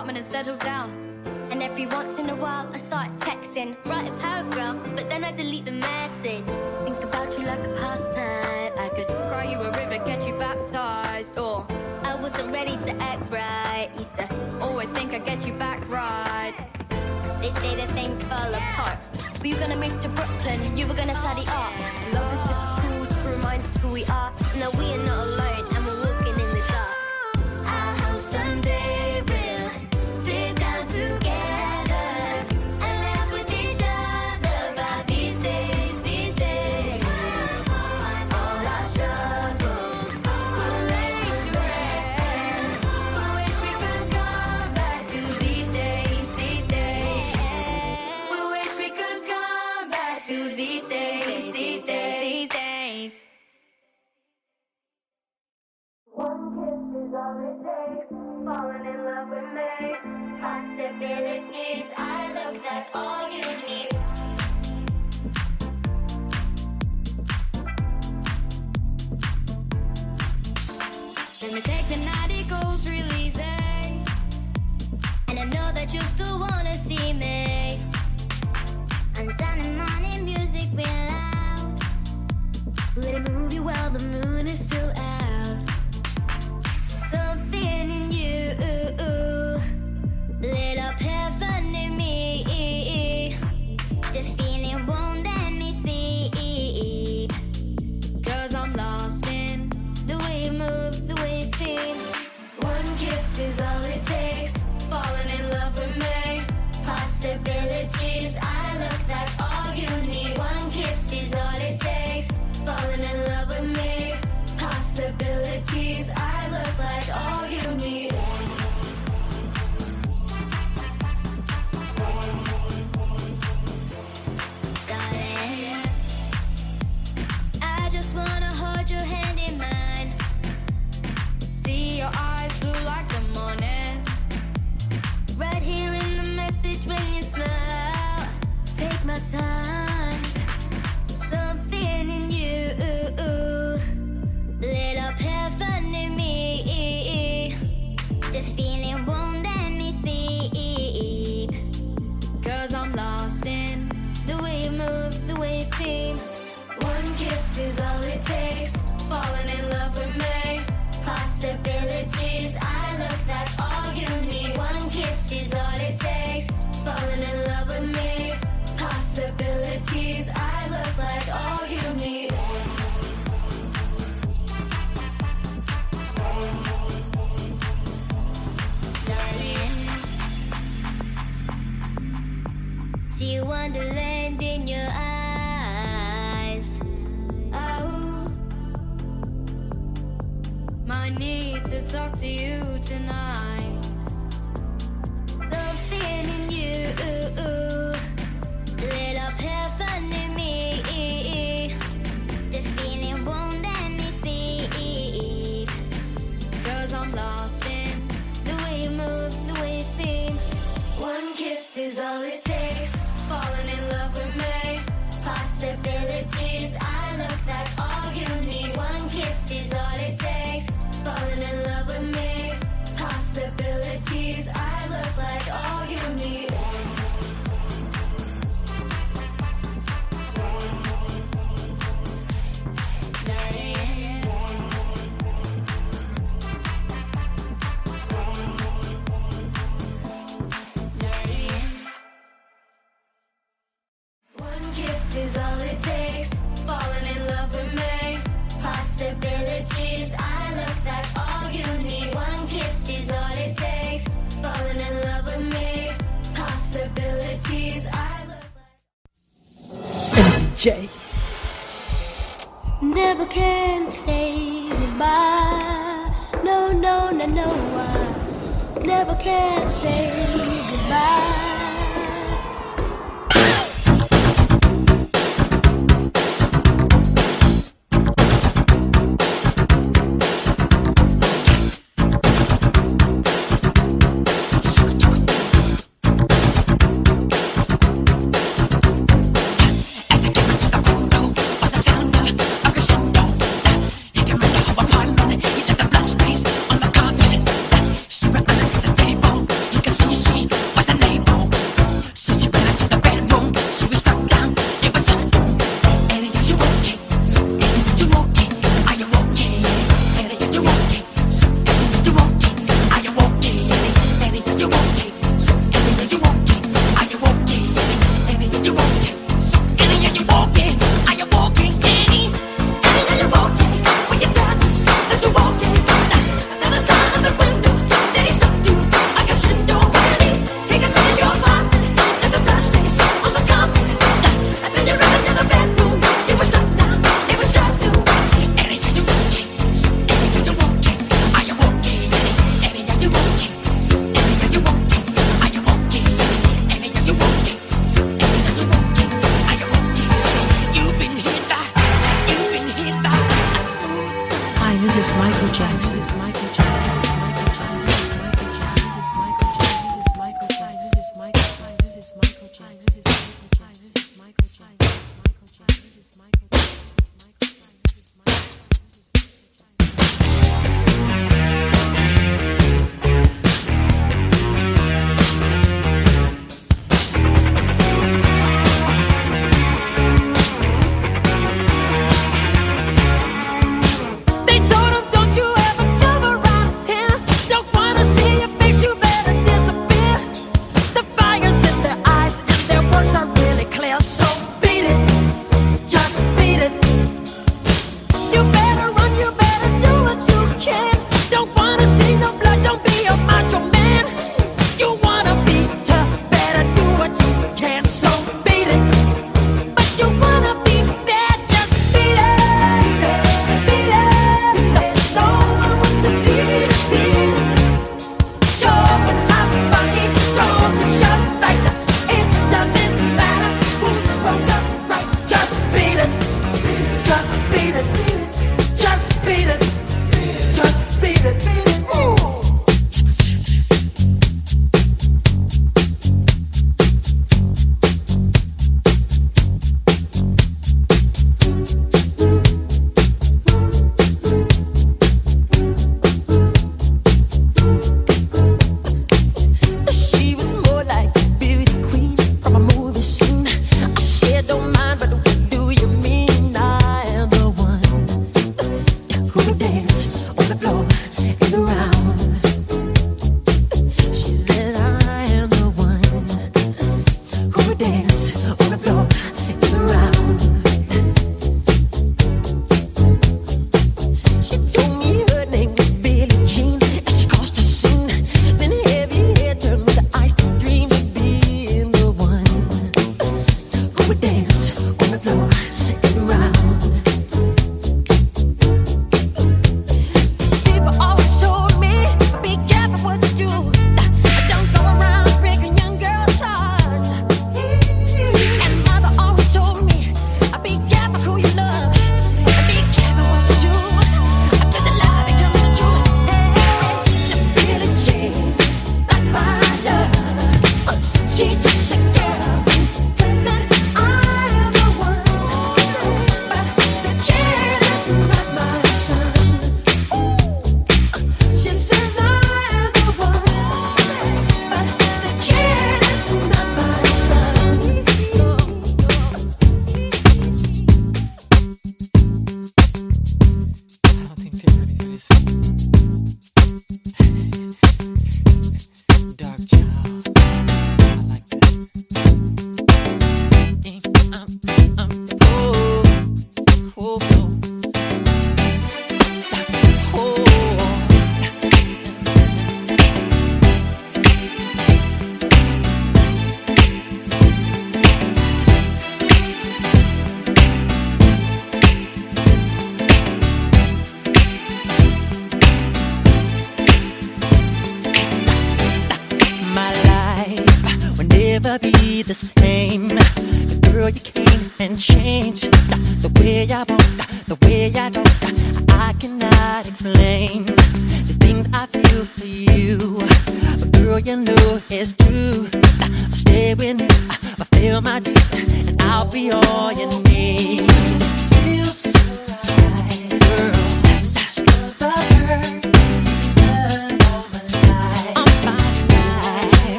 apartment and settled down.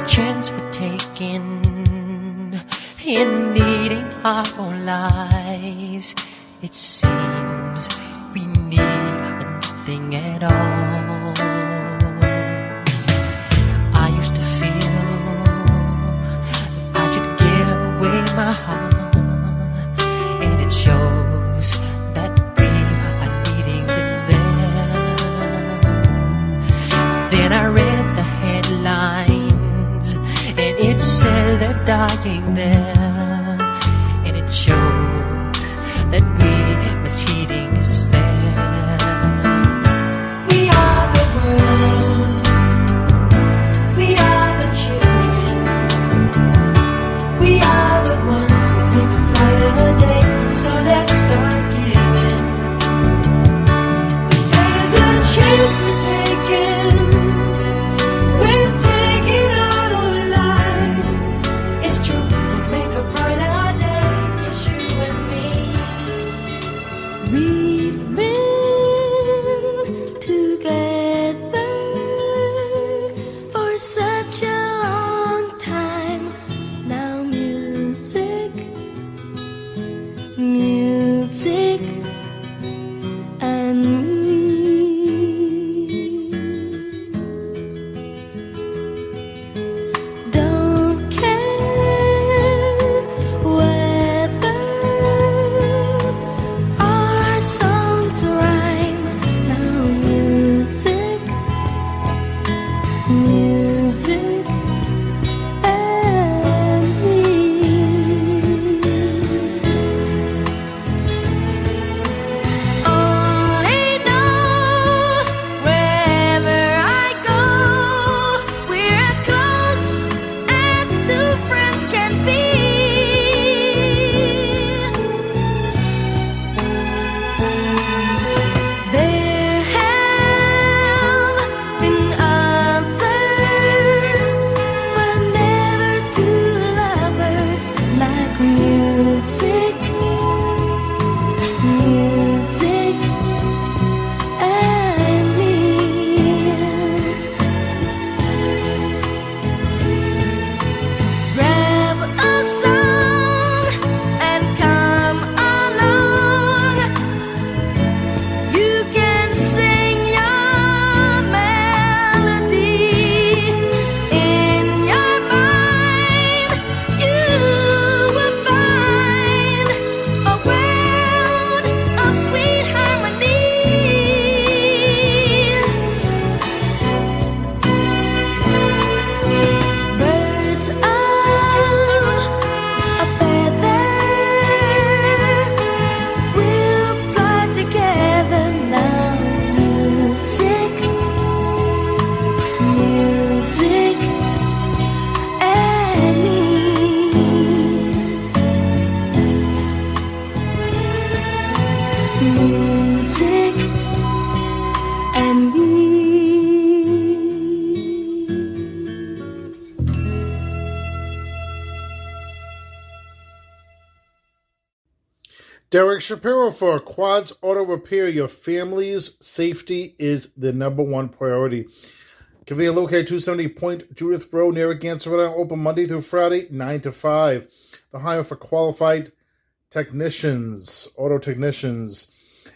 the chance we're taking in leading our own lives. It's Derek Shapiro for Quads Auto Repair. Your family's safety is the number one priority. Convenient located 270 Point Judith Road near Open Monday through Friday, 9 to 5. The hire for qualified technicians, auto technicians.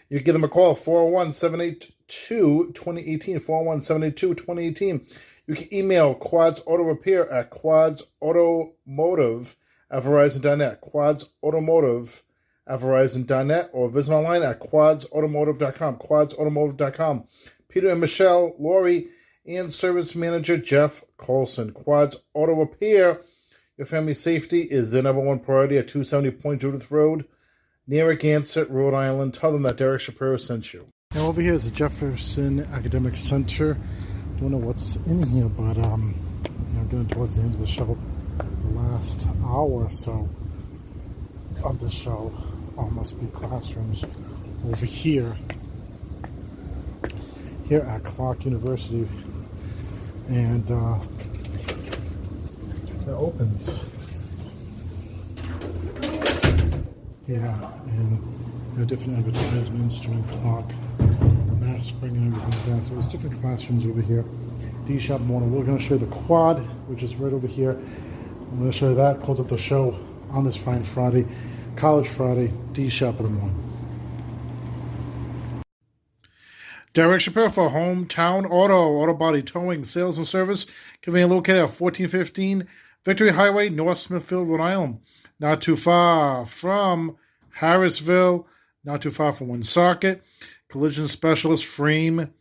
You can give them a call, 401 782 2018. 401 782 2018. You can email Quads Auto Repair at Quads Automotive at Verizon.net. Quads Automotive at Verizon.net or visit online at quadsautomotive.com. Quadsautomotive.com. Peter and Michelle, Lori, and Service Manager Jeff Colson. Quads Auto Repair. Your family safety is the number one priority at 270 Point Judith Road, near Gansett, Rhode Island. Tell them that Derek Shapiro sent you. Now over here is the Jefferson Academic Center. Don't know what's in here, but um, you know, getting towards the end of the show, the last hour or so of the show, all must be classrooms over here, here at Clark University, and uh, it opens. Yeah, and there are different advertisements during Clark mass spring and everything like that. So there's different classrooms over here. D Shop Morning. We're going to show you the quad, which is right over here. I'm going to show you that. Close up the show on this fine Friday, College Friday, D Shop of the morning. Derek Shapiro for Hometown Auto, Auto Body Towing, Sales and Service, conveniently located at 1415 Victory Highway, North Smithfield, Rhode Island. Not too far from Harrisville, not too far from Woonsocket. Collision Specialist, Frame,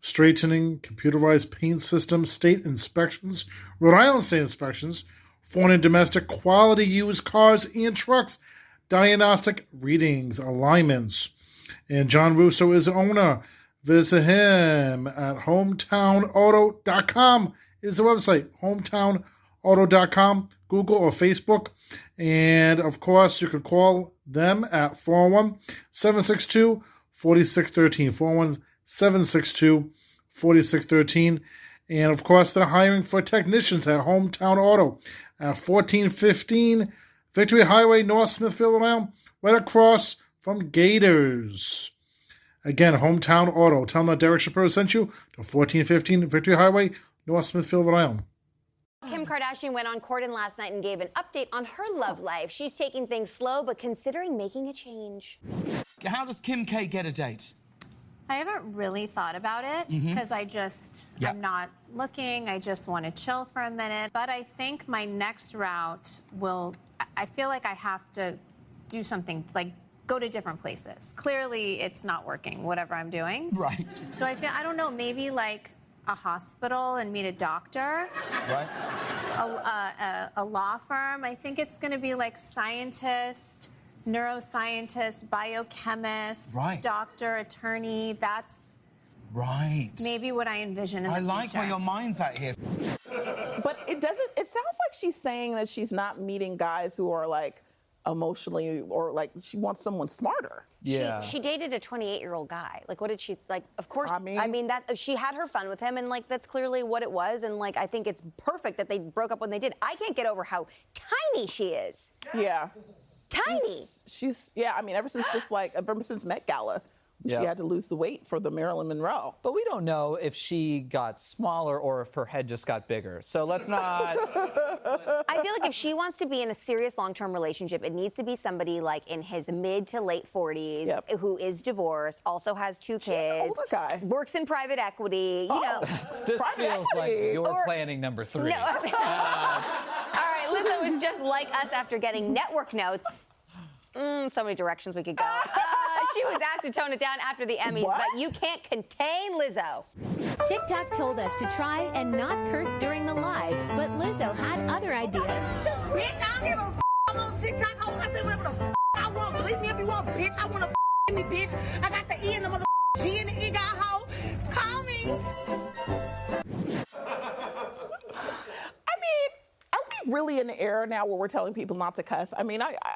Straightening, Computerized Paint System, State Inspections, Rhode Island State Inspections, Foreign and Domestic Quality Used Cars and Trucks, Diagnostic Readings, Alignments. And John Russo is owner. Visit him at hometownauto.com is the website. Hometownauto.com, Google or Facebook. And of course, you can call them at 401 762 4613. 401 762 4613. And of course, they're hiring for technicians at Hometown Auto at 1415 Victory Highway, North Smithfield, Rhode Island, right across from Gators. Again, Hometown Auto. Tell them that Derek Shapiro sent you to 1415 Victory Highway, North Smithfield, Rhode Island. Kim Kardashian went on Corden last night and gave an update on her love life. She's taking things slow, but considering making a change. How does Kim K get a date? I haven't really thought about it mm-hmm. because I just Yeah. I'm not looking. I just want to chill for a minute. But I think my next route will. I- feel like I have to do something like go to different places. Clearly, it's not working. Whatever I'm doing. Right. So I feel I don't know. Maybe like a hospital and meet a doctor. Right. A, a, a, a law firm. I think it's going to be like scientist, neuroscientist, biochemist, Right. doctor, attorney. That's Right. maybe what I envision in the I like future. where your mind's at here. But it doesn't. It sounds like she's saying that she's not meeting guys who are like emotionally or like she wants someone smarter. She, she dated a 28 year old guy. Like, what did she like? Of course, I mean, that she had her fun with him, and like that's clearly what it was. And like, I think it's perfect that they broke up when they did. I can't get over how tiny she is. Yeah. Tiny. She's, she's yeah. I mean, ever since this like ever since Met Gala, Yeah. she had to lose the weight for the Marilyn Monroe. But we don't know if she got smaller or if her head just got bigger. So let's not. [laughs] I feel like if she wants to be in a serious long term relationship, it needs to be somebody like in his mid to late 40s who is divorced, also has two kids, older guy. works in private equity. You oh. know, [laughs] this feels like you're planning number three. No. All [laughs] uh, right, Lizzo just like us after getting network notes. Mm, so many directions we could go. [laughs] Uh, she was asked to tone it down after the Emmys, What? but you can't contain Lizzo. TikTok told us to try and not curse during the live, but Lizzo had other ideas. Bitch, I don't give a f- I'm on TikTok. I want to say whatever the f- I want. Believe me if you want, bitch. I want to f- me, bitch. I got the E in the mother G in the E got hoe. Call me. I mean, are we really in the era now where we're telling people not to cuss? I mean, I I,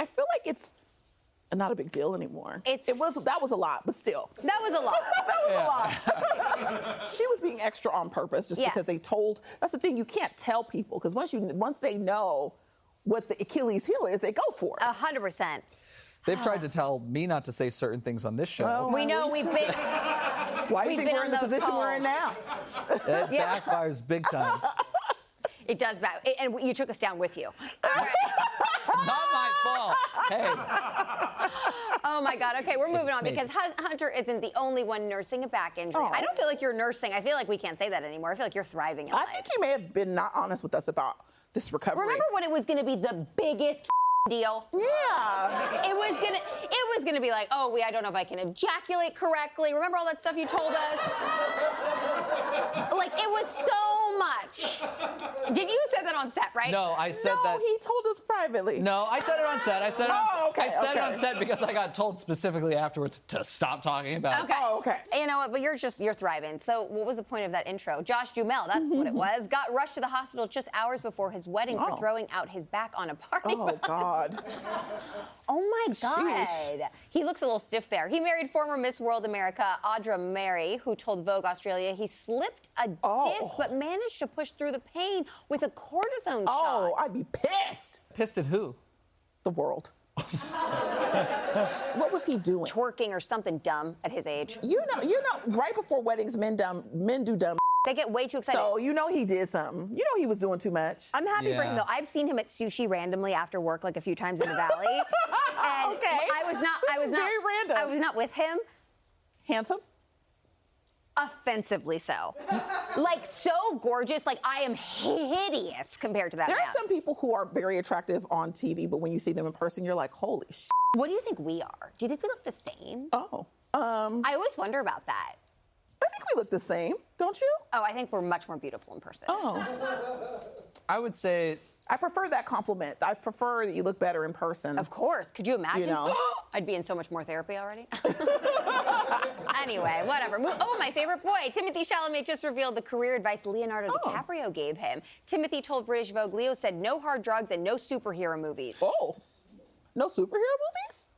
I feel like it's not a big deal anymore. it was that was a lot, but still. [laughs] That was a lot. [laughs] that was a lot. [laughs] she was being extra on purpose just Yeah. because they told. That's the thing. You can't tell people because once you once they know what the Achilles heel is, they go for it. A hundred percent. They've tried to tell me not to say certain things on this show. Oh, we know we've been. Why do you we've think we're in the those position we're in now? It Yeah. backfires big time. It does back, and you took us down with you. [laughs] Not my fault. Hey. Oh my God. Okay, we're moving on because Hunter isn't the only one nursing a back injury. Oh. I don't feel like you're nursing. I feel like we can't say that anymore. I feel like you're thriving in I life. think you may have been not honest with us about this recovery. Remember when it was going to be the biggest [laughs] deal? Yeah. It was gonna. It was gonna be like, oh, we. I don't know if I can ejaculate correctly. Remember all that stuff you told us? like it was so much. Did you say that on set, right? No, I said no, that. he told us privately. No, I said it on set. I said it on, Oh, okay, I said it on set because I got told specifically afterwards to stop talking about Okay. it. Oh, okay. You know what? But you're just you're thriving. So what was the point of that intro? Josh Duhamel, that's what it [laughs] was. Got rushed to the hospital just hours before his wedding Oh. for throwing out his back on a party. Oh bus. [laughs] God. Oh my God. Sheesh. He looks a little stiff there. He married former Miss World America Audra Mari, who told Vogue Australia he slipped a Oh. disc but managed to push through the pain with a cortisone Oh, shot. I'd be pissed. Pissed at who? The world. [laughs] what was he doing? Twerking or something dumb at his age. You know, you know, right before weddings, men dumb, men do dumb. They get way too excited. So you know he did something. You know he was doing too much. I'm happy for him though. I've seen him at sushi randomly after work, like a few times in the valley. [laughs] and Okay. I was not. This I was not. very random. I was not with him. Handsome. Offensively so, [laughs] like so gorgeous. Like I am hideous compared to that There man. are some people who are very attractive on TV, but when you see them in person, you're like, holy sh. What do you think we are? Do you think we look the same? Oh. Um, I always wonder about that. I think we look the same, don't you? Oh, I think we're much more beautiful in person. Oh. I would say I prefer that compliment. I prefer that you look better in person. Of course. Could you imagine? You know. [gasps] I'd be in so much more therapy already. [laughs] anyway, whatever. Oh, my favorite boy, Timothée Chalamet just revealed the career advice Leonardo Oh. DiCaprio gave him. Timothée told British Vogue Leo said no hard drugs and no superhero movies. Oh. No superhero movies?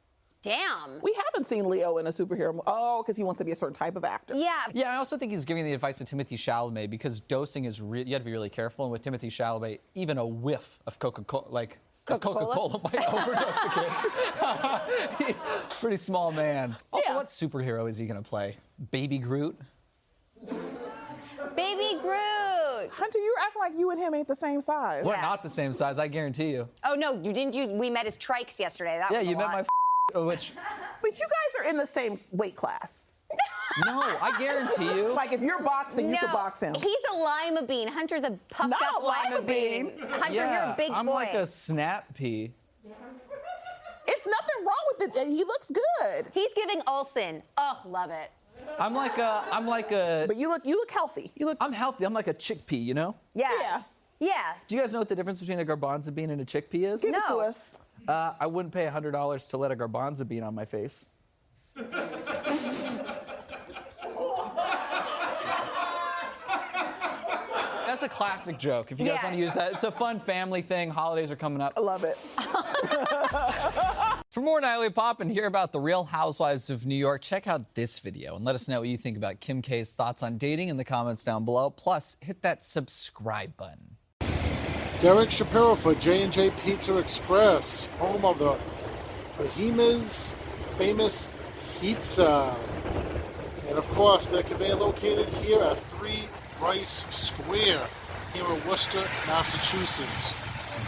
Damn. We haven't seen Leo in a superhero movie. Oh, because he wants to be a certain type of actor. Yeah. Yeah, I also think he's giving the advice to Timothée Chalamet because dosing is re- you have to be really careful. And with Timothée Chalamet, even a whiff of Coca-Cola, like Coca-Cola? Coca-Cola, might [laughs] overdose the kid. He's a Pretty small man. Also, Yeah. what superhero is he going to play? Baby Groot? Baby Groot. Hunter, you're acting like you and him ain't the same size. We're not the same size, I guarantee you. Oh no, you didn't you we met as trikes yesterday. That Yeah, was a you met lot. my f- Oh, which [laughs] But you guys are in the same weight class. [laughs] no, I guarantee you. Like if you're boxing, you no, could box him. He's a lima bean. Hunter's a puffed Not up a lima bean. Hunter, yeah, you're a big boy. I'm boy. like a snap pea. It's nothing wrong with it. He looks good. He's giving Olsen. Oh, love it. I'm like a I'm like a But you look you look healthy. You look I'm healthy. I'm like a chickpea, you know? Yeah. Yeah. Yeah. Do you guys know what the difference between a garbanzo bean and a chickpea is? Give it to us. Uh, I wouldn't pay $100 to let a garbanzo bean on my face. That's a classic joke. If you guys Yeah. want to use that, it's a fun family thing. Holidays are coming up. I love it. [laughs] For more Nightly Pop and hear about the Real Housewives of New York, check out this video and let us know what you think about Kim K's thoughts on dating in the comments down below. Plus, hit that subscribe button. Derek Shapiro for J&J Pizza Express, home of the Fahima's famous pizza. And of course, they're located here at 3 Rice Square here in Worcester, Massachusetts.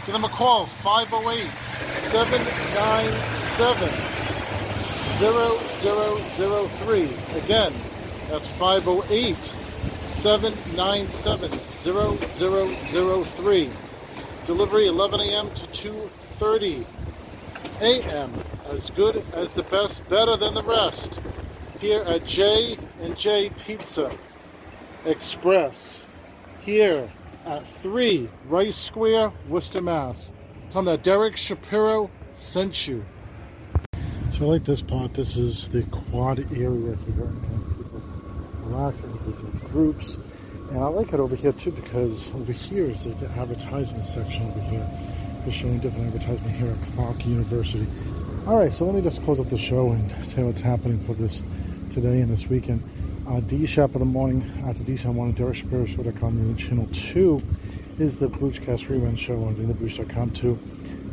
Give them a call, 508 797 0003. Again, that's 508 797 0003. Delivery 11 a.m. to 2:30 a.m. As good as the best, better than the rest. Here at J and J Pizza Express. Here at 3 Rice Square, Worcester, Mass. Tell that Derek Shapiro sent you. So I like this part. This is the quad area here. And people relaxing with groups. And I like it over here too because over here is the advertisement section over here. They're showing different advertisement here at Clark University. All right, so let me just close up the show and tell you what's happening for this today and this weekend. Uh, D Shop in the morning, at the D Shop morning, Derek Shapiro Show.com, and channel 2 is the Boochcast Rerun Show on TheBooch.com too.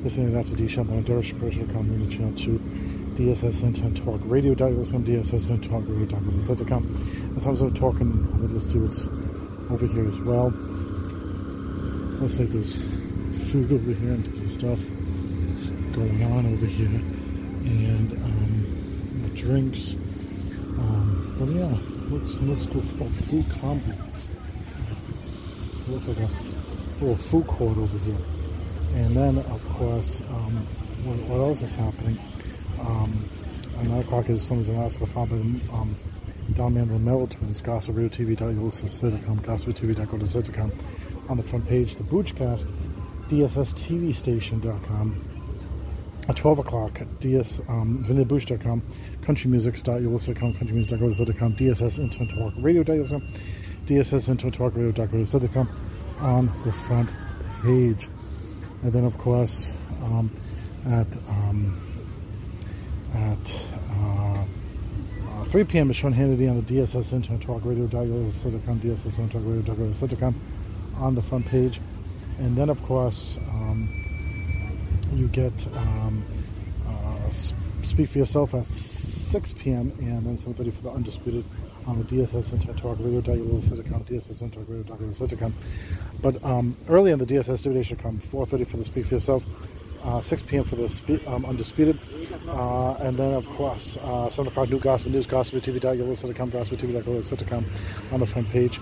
Listening to that to D Shop on Derek Shapiro Show.com, and channel 2 DSS Internet Talk Radio.com, DSS Internet Talk Radio.com. As I was talking, we'll just see what's over here as well. Looks like there's food over here and stuff going on over here. And um, drinks. Um, but yeah, looks, looks cool. Food combo. So it looks like a little food court over here. And then, of course, um, what, what else is happening? Um, at 9 o'clock is Summers in Alaska, found the Mellow Twins, Gossip Radio TV, sitcom, Gossip TV, go. On the front page, the Boochcast, DSSTVstation.com. At 12 o'clock, DS, um, VanillaBooch.com, countrymusic.com, countrymusic.com, DSS Internet Talk Radio.com, DSS Internet Talk Radio.com on the front page. And then, of course, um, at um, at 3 p.m. is Sean Hannity on the DSS Internet Talk Radio, DSS Internet Talk Radio, on the front page. And then, of course, um, you get um, uh, Speak for Yourself at 6 p.m. and then 7.30 for the Undisputed on the DSS Internet Talk Radio, DSS Internet Talk Radio, But um, early in the DSS Divination come 4.30 for the Speak for Yourself uh, 6 p.m. for the um, Undisputed. Uh, and then, of course, uh, 7 o'clock, New Gospel News, gospeltv.com, gospeltv.com on the front page.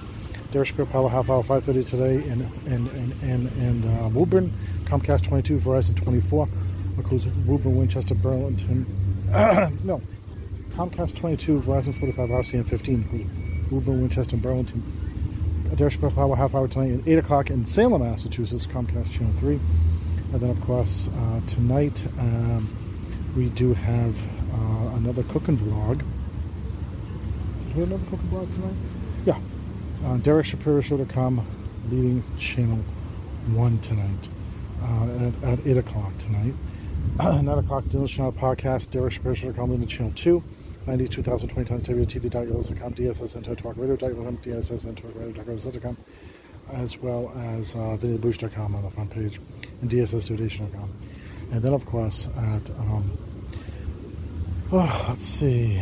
Derek Shapiro Power Half Hour, 5.30 today in, in, in, in, in uh, Woburn, Comcast 22, Verizon 24, includes Woburn, Winchester, Burlington. [coughs] no, Comcast 22, Verizon 45, RCN 15, Woburn, Winchester, Burlington. Derek Shapiro Power Half Hour tonight at 8 o'clock in Salem, Massachusetts, Comcast Channel 3. And then, of course, uh, tonight um, we do have uh, another cooking vlog. Did we have another cooking vlog tonight? Yeah. Uh, Derek Shapiro Show to come, leading channel 1 tonight uh, at, at 8 o'clock tonight. [clears throat] 9 o'clock, Dylan Channel Podcast, Derek Shapiro Show.com, leading channel 2. 90s 2020 times WTV.com, DSS and Talk Radio.com, DSS and Talk Radio.com as well as uh, VanillaBooch.com on the front page and DSSDonation.com. And then, of course, at, um, oh, let's see,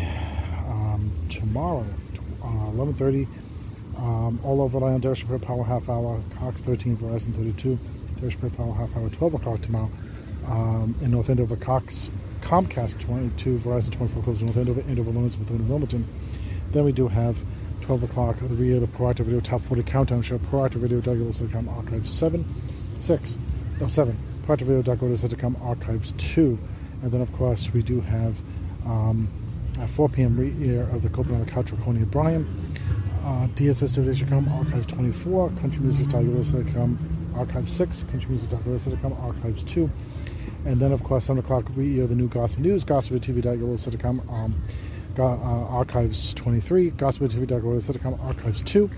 um, tomorrow, uh, 11.30, um, all over on Derek Shapiro Power Half Hour, Cox 13, Verizon 32, Derek Shapiro Power Half Hour, 12 o'clock tomorrow, um, in North Andover, Cox, Comcast 22, Verizon 24, close to North Andover, Andover, Lawrence, within Wilmington. Then we do have 12 o'clock of the year, the Proactive Video Top 40 Countdown Show, proactivevideo.com Archives 7, 6, no, 7, proactivevideo.com Archives 2. And then, of course, we do have um, at 4 p.m. re-air of the Copeland on the Couch with Coney O'Brien, uh, DSS.com Archives 24, countrymusic.com Archives 6, country countrymusic.com Archives 2. And then, of course, 7 o'clock re-air the new Gossip News, gospeltv.com um, Archives 23, gospeltv.com Archives 2.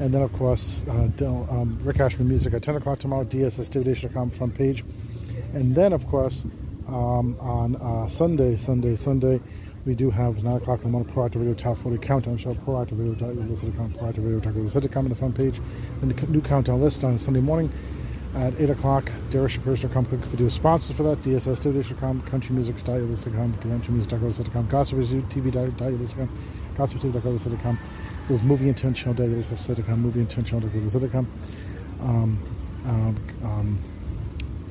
And then, of course, uh, um, Rick Ashman Music at 10 o'clock tomorrow, DSSDivination.com front page. And then, of course, um, on uh, Sunday, Sunday, Sunday, we do have 9 o'clock in the morning, Proactive Radio Top 40 Countdown Show, Proactive Radio.com, Proactive Radio.com on the front page. Then the new countdown list on Sunday morning at 8 o'clock. DerekShapiro.com. Click for do sponsors for that. DSS.com, CountryMusic.com, CountryMusic.com, GospelTV.com, GospelTV.com, there's Movie Intentional.com, Movie Intentional.com, um, um, um,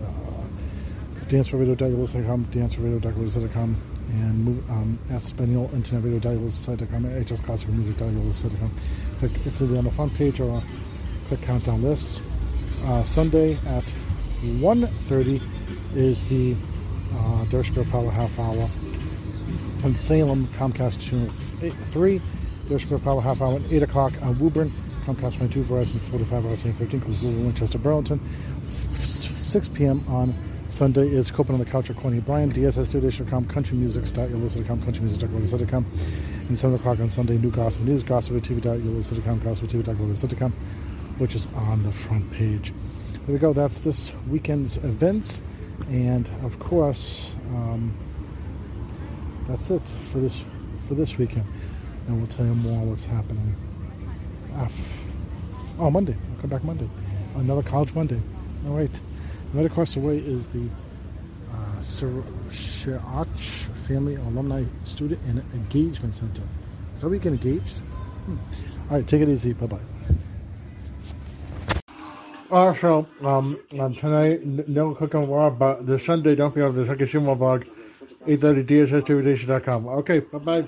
uh, DanceForRadio.com, DanceForRadio.com, and move, um, Espanol Internet Radio.com, HSClassicalMusic.com. Click, it's either on the front page or click countdown lists. Uh, Sunday at 1.30 is the uh, Power Half Hour. In Salem, Comcast Channel 3, Derek Shapiro Power Half Hour at 8 o'clock on Woburn, Comcast 22, Verizon 45, Verizon 15, Woburn, Winchester, Burlington. 6 p.m. on Sunday is Coping on the Couch with Coney Bryan, DSS2.com, countrymusic.illicit.com, countrymusic.illicit.com. And 7 o'clock on Sunday, New Gospel News, gospeltv.illicit.com, gospeltv.illicit.com which is on the front page. There we go. That's this weekend's events, and of course, um, that's it for this for this weekend. And we'll tell you more what's happening. oh, Monday. I'll come back Monday. Another College Monday. All right. Right across the way is the uh, Sirach Family Alumni Student and Engagement Center. Is that we get engaged? Hmm. All right, take it easy. Bye bye. Also, um, tonight, no cooking raw, but this Sunday, don't forget the Sakashima blog, 8.30 DSSTVDation.com. Okay, bye bye.